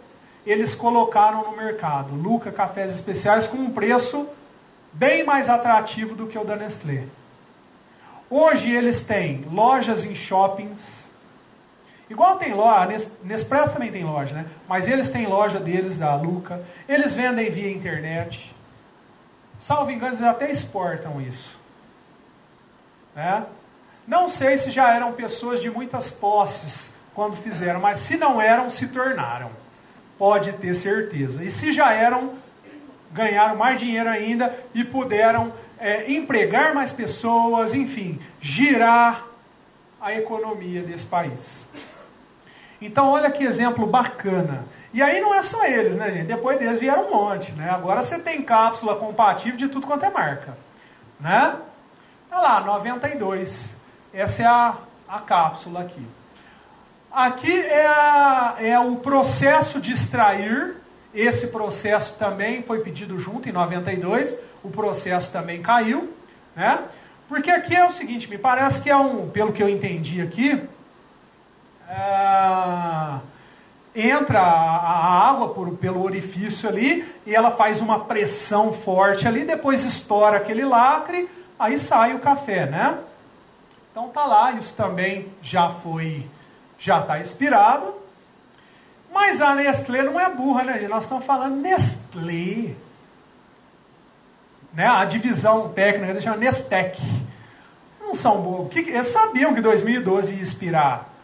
eles colocaram no mercado Luca Cafés Especiais com um preço bem mais atrativo do que o da Nestlé. Hoje eles têm lojas em shoppings. Igual tem loja, Nespresso também tem loja, né? Mas eles têm loja deles, da Luca. Eles vendem via internet. Salvo engano, eles até exportam isso. Né? Não sei se já eram pessoas de muitas posses quando fizeram, mas se não eram, se tornaram. Pode ter certeza. E se já eram, ganharam mais dinheiro ainda e puderam é, empregar mais pessoas, enfim, girar a economia desse país. Então, olha que exemplo bacana. E aí não é só eles, né, gente? Depois deles vieram um monte, né? Agora você tem cápsula compatível de tudo quanto é marca, né? Olha lá, 92. Essa é a, a cápsula aqui. Aqui é, a, é o processo de extrair. Esse processo também foi pedido junto em 92. o processo também caiu, né? Porque aqui é o seguinte, me parece que é um, pelo que eu entendi aqui, é, entra a água por, pelo orifício ali e ela faz uma pressão forte ali, depois estoura aquele lacre, aí sai o café, né? Então tá lá, isso também já foi, já está expirado. Mas a Nestlé não é burra, né? Nós estamos falando Nestlé. Né? A divisão técnica chama Nestec. Não são burros. Eles sabiam que 2012 ia expirar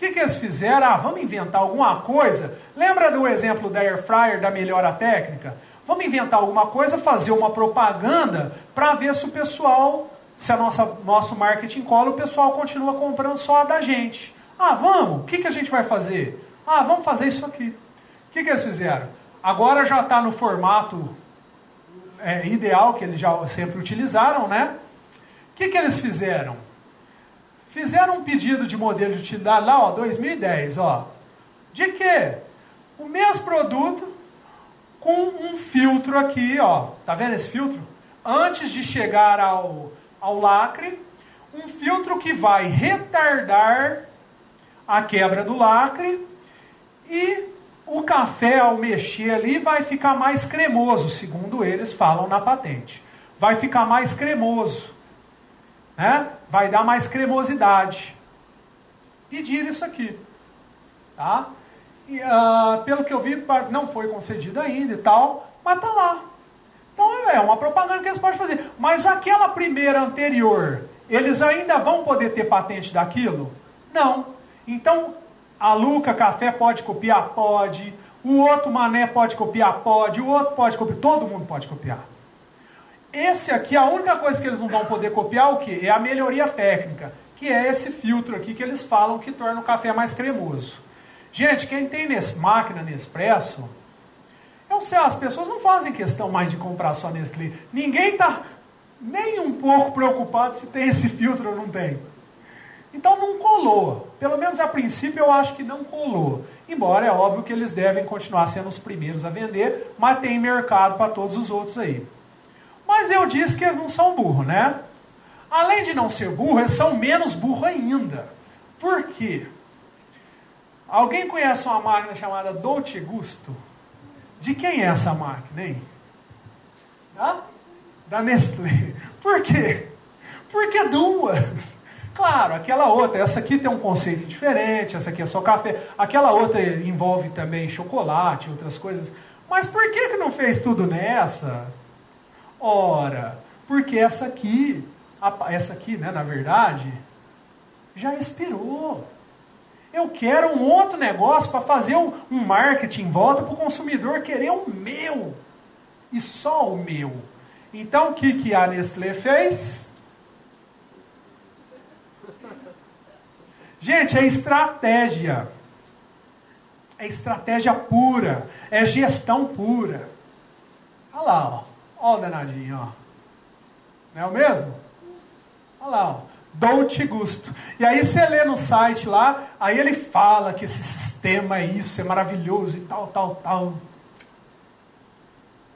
que, que eles fizeram? Ah, vamos inventar alguma coisa. Lembra do exemplo da Air Fryer, da melhora técnica? Vamos inventar alguma coisa, fazer uma propaganda para ver se o pessoal, se a nossa nosso marketing cola, o pessoal continua comprando só a da gente. Ah, vamos? O que, que a gente vai fazer? Ah, vamos fazer isso aqui. O que, que eles fizeram? Agora já está no formato é, ideal que eles já sempre utilizaram, né? O que, que eles fizeram? Fizeram um pedido de modelo de utilidade lá, ó, 2010, ó. De quê? O mesmo produto com um filtro aqui, ó. Tá vendo esse filtro? Antes de chegar ao, ao lacre, um filtro que vai retardar a quebra do lacre e o café ao mexer ali vai ficar mais cremoso, segundo eles falam na patente. Vai ficar mais cremoso né? vai dar mais cremosidade. Pedir isso aqui. Tá? E, uh, pelo que eu vi, não foi concedido ainda e tal, mas tá lá. Então é uma propaganda que eles podem fazer. Mas aquela primeira anterior, eles ainda vão poder ter patente daquilo? Não. Então, a Luca Café pode copiar? Pode. O outro Mané pode copiar? Pode. O outro pode copiar? Todo mundo pode copiar. Esse aqui, a única coisa que eles não vão poder copiar o que? É a melhoria técnica, que é esse filtro aqui que eles falam que torna o café mais cremoso. Gente, quem tem nesse máquina Nespresso, eu sei, as pessoas não fazem questão mais de comprar só Nestlé. Ninguém está nem um pouco preocupado se tem esse filtro ou não tem. Então não colou. Pelo menos a princípio eu acho que não colou. Embora é óbvio que eles devem continuar sendo os primeiros a vender, mas tem mercado para todos os outros aí. Mas eu disse que eles não são burros, né? Além de não ser burro, eles são menos burro ainda. Por quê? Alguém conhece uma máquina chamada Dolce Gusto? De quem é essa máquina, hein? Da, da Nestlé. Por quê? Porque duas. Claro, aquela outra, essa aqui tem um conceito diferente, essa aqui é só café. Aquela outra envolve também chocolate, outras coisas. Mas por que, que não fez tudo nessa? Ora, porque essa aqui, essa aqui, né, na verdade, já expirou. Eu quero um outro negócio para fazer um, marketing em volta para o consumidor querer o meu. E só o meu. Então o que, que a Nestlé fez? Gente, é estratégia. É estratégia pura. É gestão pura. Olha lá, ó. Ó o danadinho, ó. Não é o mesmo? Olha lá, ó. Dolce Gusto. E aí você lê no site lá, aí ele fala que esse sistema é isso, é maravilhoso e tal, tal, tal.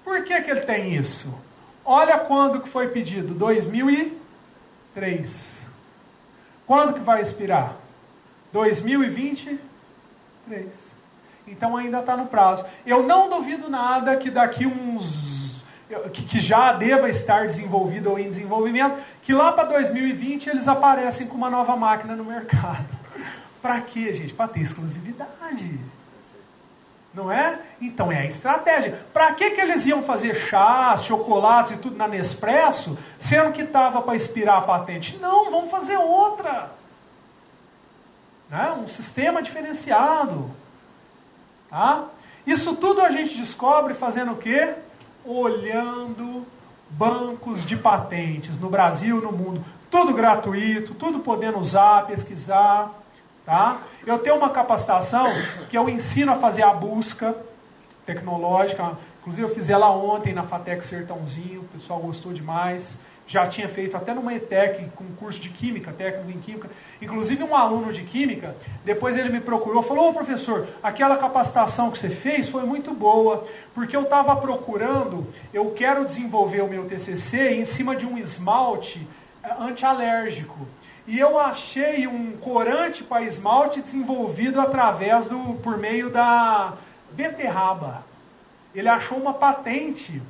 Por que, que ele tem isso? Olha quando que foi pedido, 2003. Quando que vai expirar? 2023. Então ainda está no prazo. Eu não duvido nada que daqui uns que, já deva estar desenvolvido ou em desenvolvimento, que lá para 2020 eles aparecem com uma nova máquina no mercado. para quê, gente? Para ter exclusividade. Não é? Então é a estratégia. Para que, que eles iam fazer chás, chocolates e tudo na Nespresso, sendo que estava para expirar a patente? Não, vamos fazer outra. Né? Um sistema diferenciado. Tá? Isso tudo a gente descobre fazendo o quê? olhando bancos de patentes no Brasil, no mundo, tudo gratuito, tudo podendo usar, pesquisar, tá? Eu tenho uma capacitação que eu ensino a fazer a busca tecnológica, inclusive eu fiz ela ontem na Fatec Sertãozinho, o pessoal gostou demais. Já tinha feito até numa ETEC, com curso de Química, técnico em Química. Inclusive um aluno de Química, depois ele me procurou, falou, ô professor, aquela capacitação que você fez foi muito boa, porque eu estava procurando, eu quero desenvolver o meu TCC em cima de um esmalte eh, antialérgico. E eu achei um corante para esmalte desenvolvido através do, por meio da beterraba. Ele achou uma patente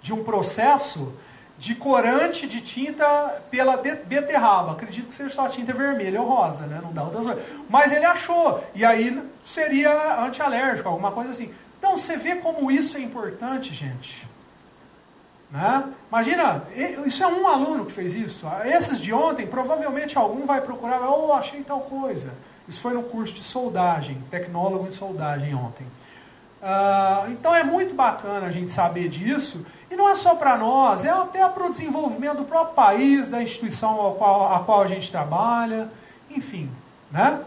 de um processo de corante de tinta pela beterraba. Acredito que seja só tinta vermelha ou rosa, né? Não dá outras coisas. Mas ele achou. E aí seria antialérgico, alguma coisa assim. Então você vê como isso é importante, gente. Né? Imagina, isso é um aluno que fez isso. Esses de ontem, provavelmente algum vai procurar, oh, achei tal coisa. Isso foi no curso de soldagem, tecnólogo em soldagem ontem. Uh, então é muito bacana a gente saber disso e não é só para nós, é até para o desenvolvimento do próprio país, da instituição a qual, a qual a gente trabalha, enfim. Né?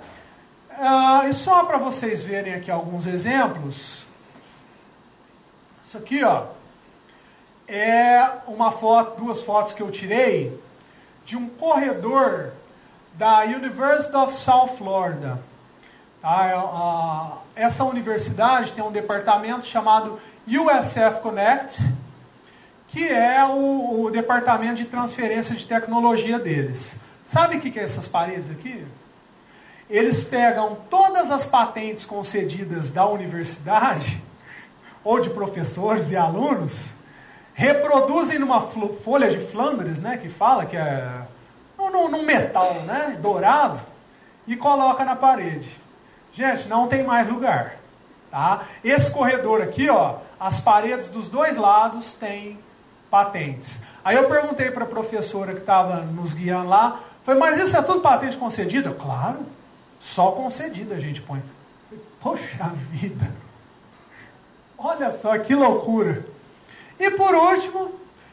Uh, e só para vocês verem aqui alguns exemplos. Isso aqui, ó, é uma foto, duas fotos que eu tirei de um corredor da University of South Florida. Tá? Essa universidade tem um departamento chamado USF Connect, que é o, o departamento de transferência de tecnologia deles. Sabe o que, que é essas paredes aqui? Eles pegam todas as patentes concedidas da universidade, ou de professores e alunos, reproduzem numa folha de Flandres, né, que fala que é num, num metal né, dourado, e coloca na parede. Gente, não tem mais lugar. Tá? Esse corredor aqui, ó, as paredes dos dois lados têm patentes. Aí eu perguntei para a professora que estava nos guiando lá, falei, mas isso é tudo patente concedida? Claro, só concedida a gente põe. Poxa vida! Olha só que loucura! E por último,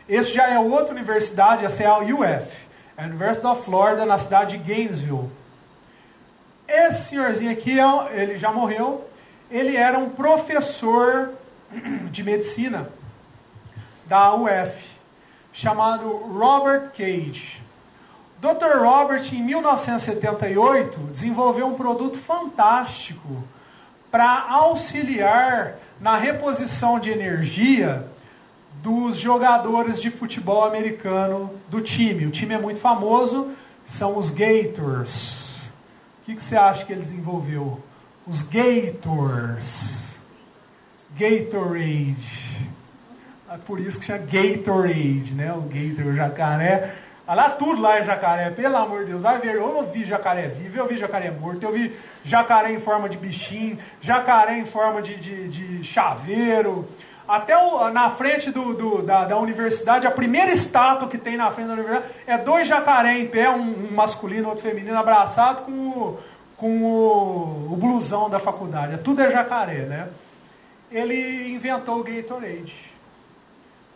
esse já é outra universidade, essa é a UF, a University of Florida, na cidade de Gainesville. Esse senhorzinho aqui, ele já morreu, ele era um professor de medicina da UF, chamado Robert Cage. Dr. Robert, em 1978, desenvolveu um produto fantástico para auxiliar na reposição de energia dos jogadores de futebol americano do time. O time é muito famoso, são os Gators. O que, que você acha que ele desenvolveu? Os Gators. Gatorade. É por isso que chama Gatorade, né? O Gator, o jacaré. Ah, lá tudo lá é jacaré, pelo amor de Deus. Vai ver, eu vi jacaré vivo, eu vi jacaré morto, eu vi jacaré em forma de bichinho, jacaré em forma de, de, de chaveiro. Até o, na frente do, do, da, da, universidade, a primeira estátua que tem na frente da universidade é dois jacaré em pé, um, um masculino outro feminino, abraçado com, o, com o, o blusão da faculdade. Tudo é jacaré, né? Ele inventou o Gatorade.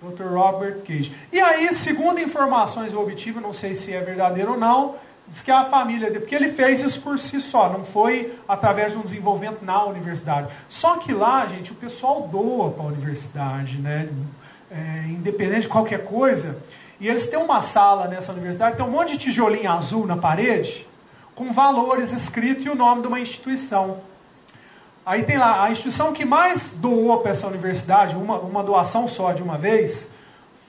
Dr. Robert Cage. E aí, segundo informações eu obtive, não sei se é verdadeiro ou não, diz que a família dele, porque ele fez isso por si só, não foi através de um desenvolvimento na universidade. Só que lá, gente, o pessoal doa para a universidade, né? É, independente de qualquer coisa. E eles têm uma sala nessa universidade, tem um monte de tijolinho azul na parede, com valores escritos e o nome de uma instituição. Aí tem lá, a instituição que mais doou para essa universidade, uma, uma doação só de uma vez,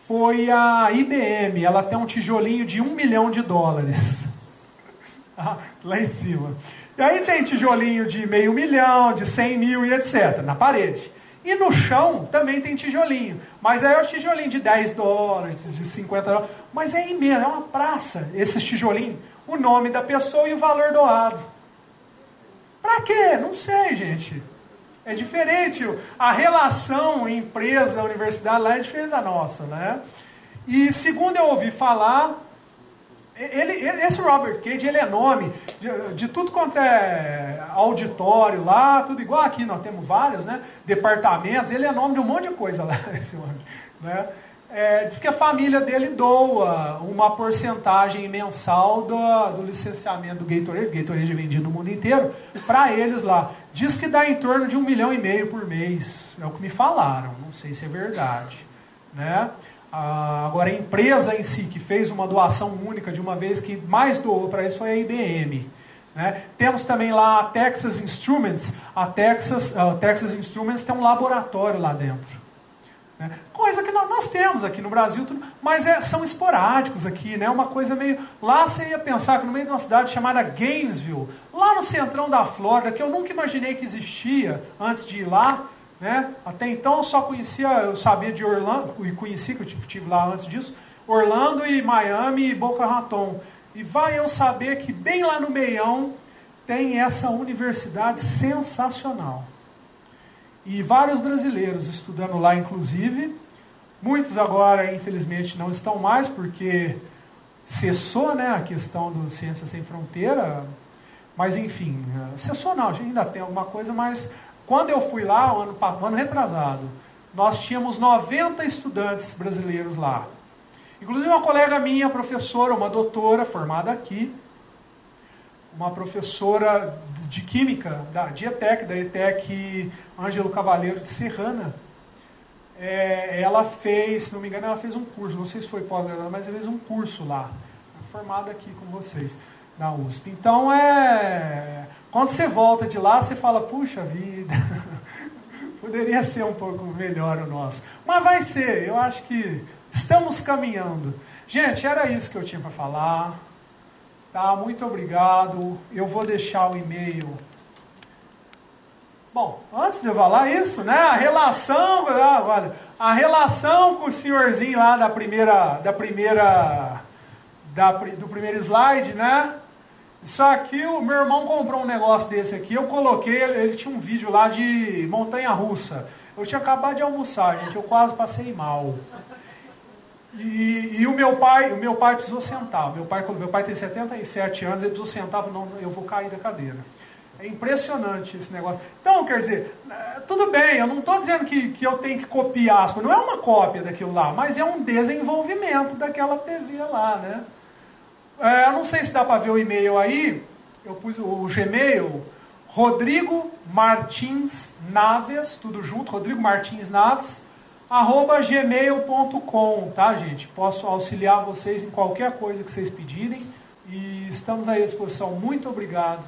foi a IBM. Ela tem um tijolinho de um milhão de dólares. Ah, lá em cima. E aí tem tijolinho de meio milhão, de cem mil e etc. na parede. E no chão também tem tijolinho. Mas aí é o tijolinho de 10 dólares, de 50 dólares. Mas é imenso, é uma praça, esses tijolinhos. O nome da pessoa e o valor doado. Para quê? Não sei, gente. É diferente. A relação empresa-universidade lá é diferente da nossa, né? E segundo eu ouvi falar, ele, esse Robert Cage, ele é nome de, de, tudo quanto é auditório lá, tudo igual aqui, nós temos vários, né? Departamentos, ele é nome de um monte de coisa lá, esse homem, né? É, diz que a família dele doa uma porcentagem mensal do, do licenciamento do Gatorade, Gatorade é vendido no mundo inteiro, para eles lá. Diz que dá em torno de um milhão e meio por mês. É o que me falaram, não sei se é verdade. Né? a, agora a empresa em si, que fez uma doação única de uma vez, que mais doou para isso foi a IBM. Né? Temos também lá a Texas Instruments. A Texas, a Texas Instruments tem um laboratório lá dentro. Né? Coisa que nós, temos aqui no Brasil, mas é, são esporádicos aqui, né? Uma coisa meio. Lá você ia pensar que no meio de uma cidade chamada Gainesville, lá no centrão da Flórida, que eu nunca imaginei que existia antes de ir lá, né? Até então eu só conhecia, eu sabia de Orlando, e conheci que eu estive lá antes disso, Orlando e Miami e Boca Raton. E vai eu saber que bem lá no meião tem essa universidade sensacional. E vários brasileiros estudando lá, inclusive. Muitos agora, infelizmente, não estão mais, porque cessou né, a questão do Ciência Sem Fronteira. Mas, enfim, cessou não, ainda tem alguma coisa, mas quando eu fui lá, ano, ano retrasado, nós tínhamos 90 estudantes brasileiros lá. Inclusive uma colega minha, professora, uma doutora formada aqui, uma professora de Química, da, de ETEC, da ETEC Ângelo Cavaleiro de Serrana. É, ela fez, se não me engano, ela fez um curso, não sei se foi pós-graduada, mas ela fez um curso lá, formada aqui com vocês, na USP. Então, é, quando você volta de lá, você fala, puxa vida, poderia ser um pouco melhor o nosso. Mas vai ser, eu acho que estamos caminhando. Gente, era isso que eu tinha para falar. Tá, muito obrigado. Eu vou deixar o e-mail. Bom, antes de eu falar isso, né? A relação, ah, olha, a relação com o senhorzinho lá da primeira, da primeira, da, do primeiro slide, né? Isso aqui, o meu irmão comprou um negócio desse aqui, eu coloquei, ele, tinha um vídeo lá de montanha russa. Eu tinha acabado de almoçar, gente, eu quase passei mal. E, e, o meu pai, o meu pai precisou sentar. Meu pai, meu pai tem 77 anos, ele precisou sentar, não, eu vou cair da cadeira. É impressionante esse negócio. Então, quer dizer, é, tudo bem, eu não estou dizendo que, que eu tenho que copiar as coisas, não é uma cópia daquilo lá, mas é um desenvolvimento daquela TV lá, né? É, eu não sei se dá para ver o e-mail aí, eu pus o, o Gmail, Rodrigo Martins Naves, tudo junto, Rodrigo Martins Naves, arroba gmail.com, tá, gente? Posso auxiliar vocês em qualquer coisa que vocês pedirem e estamos à disposição. Muito obrigado.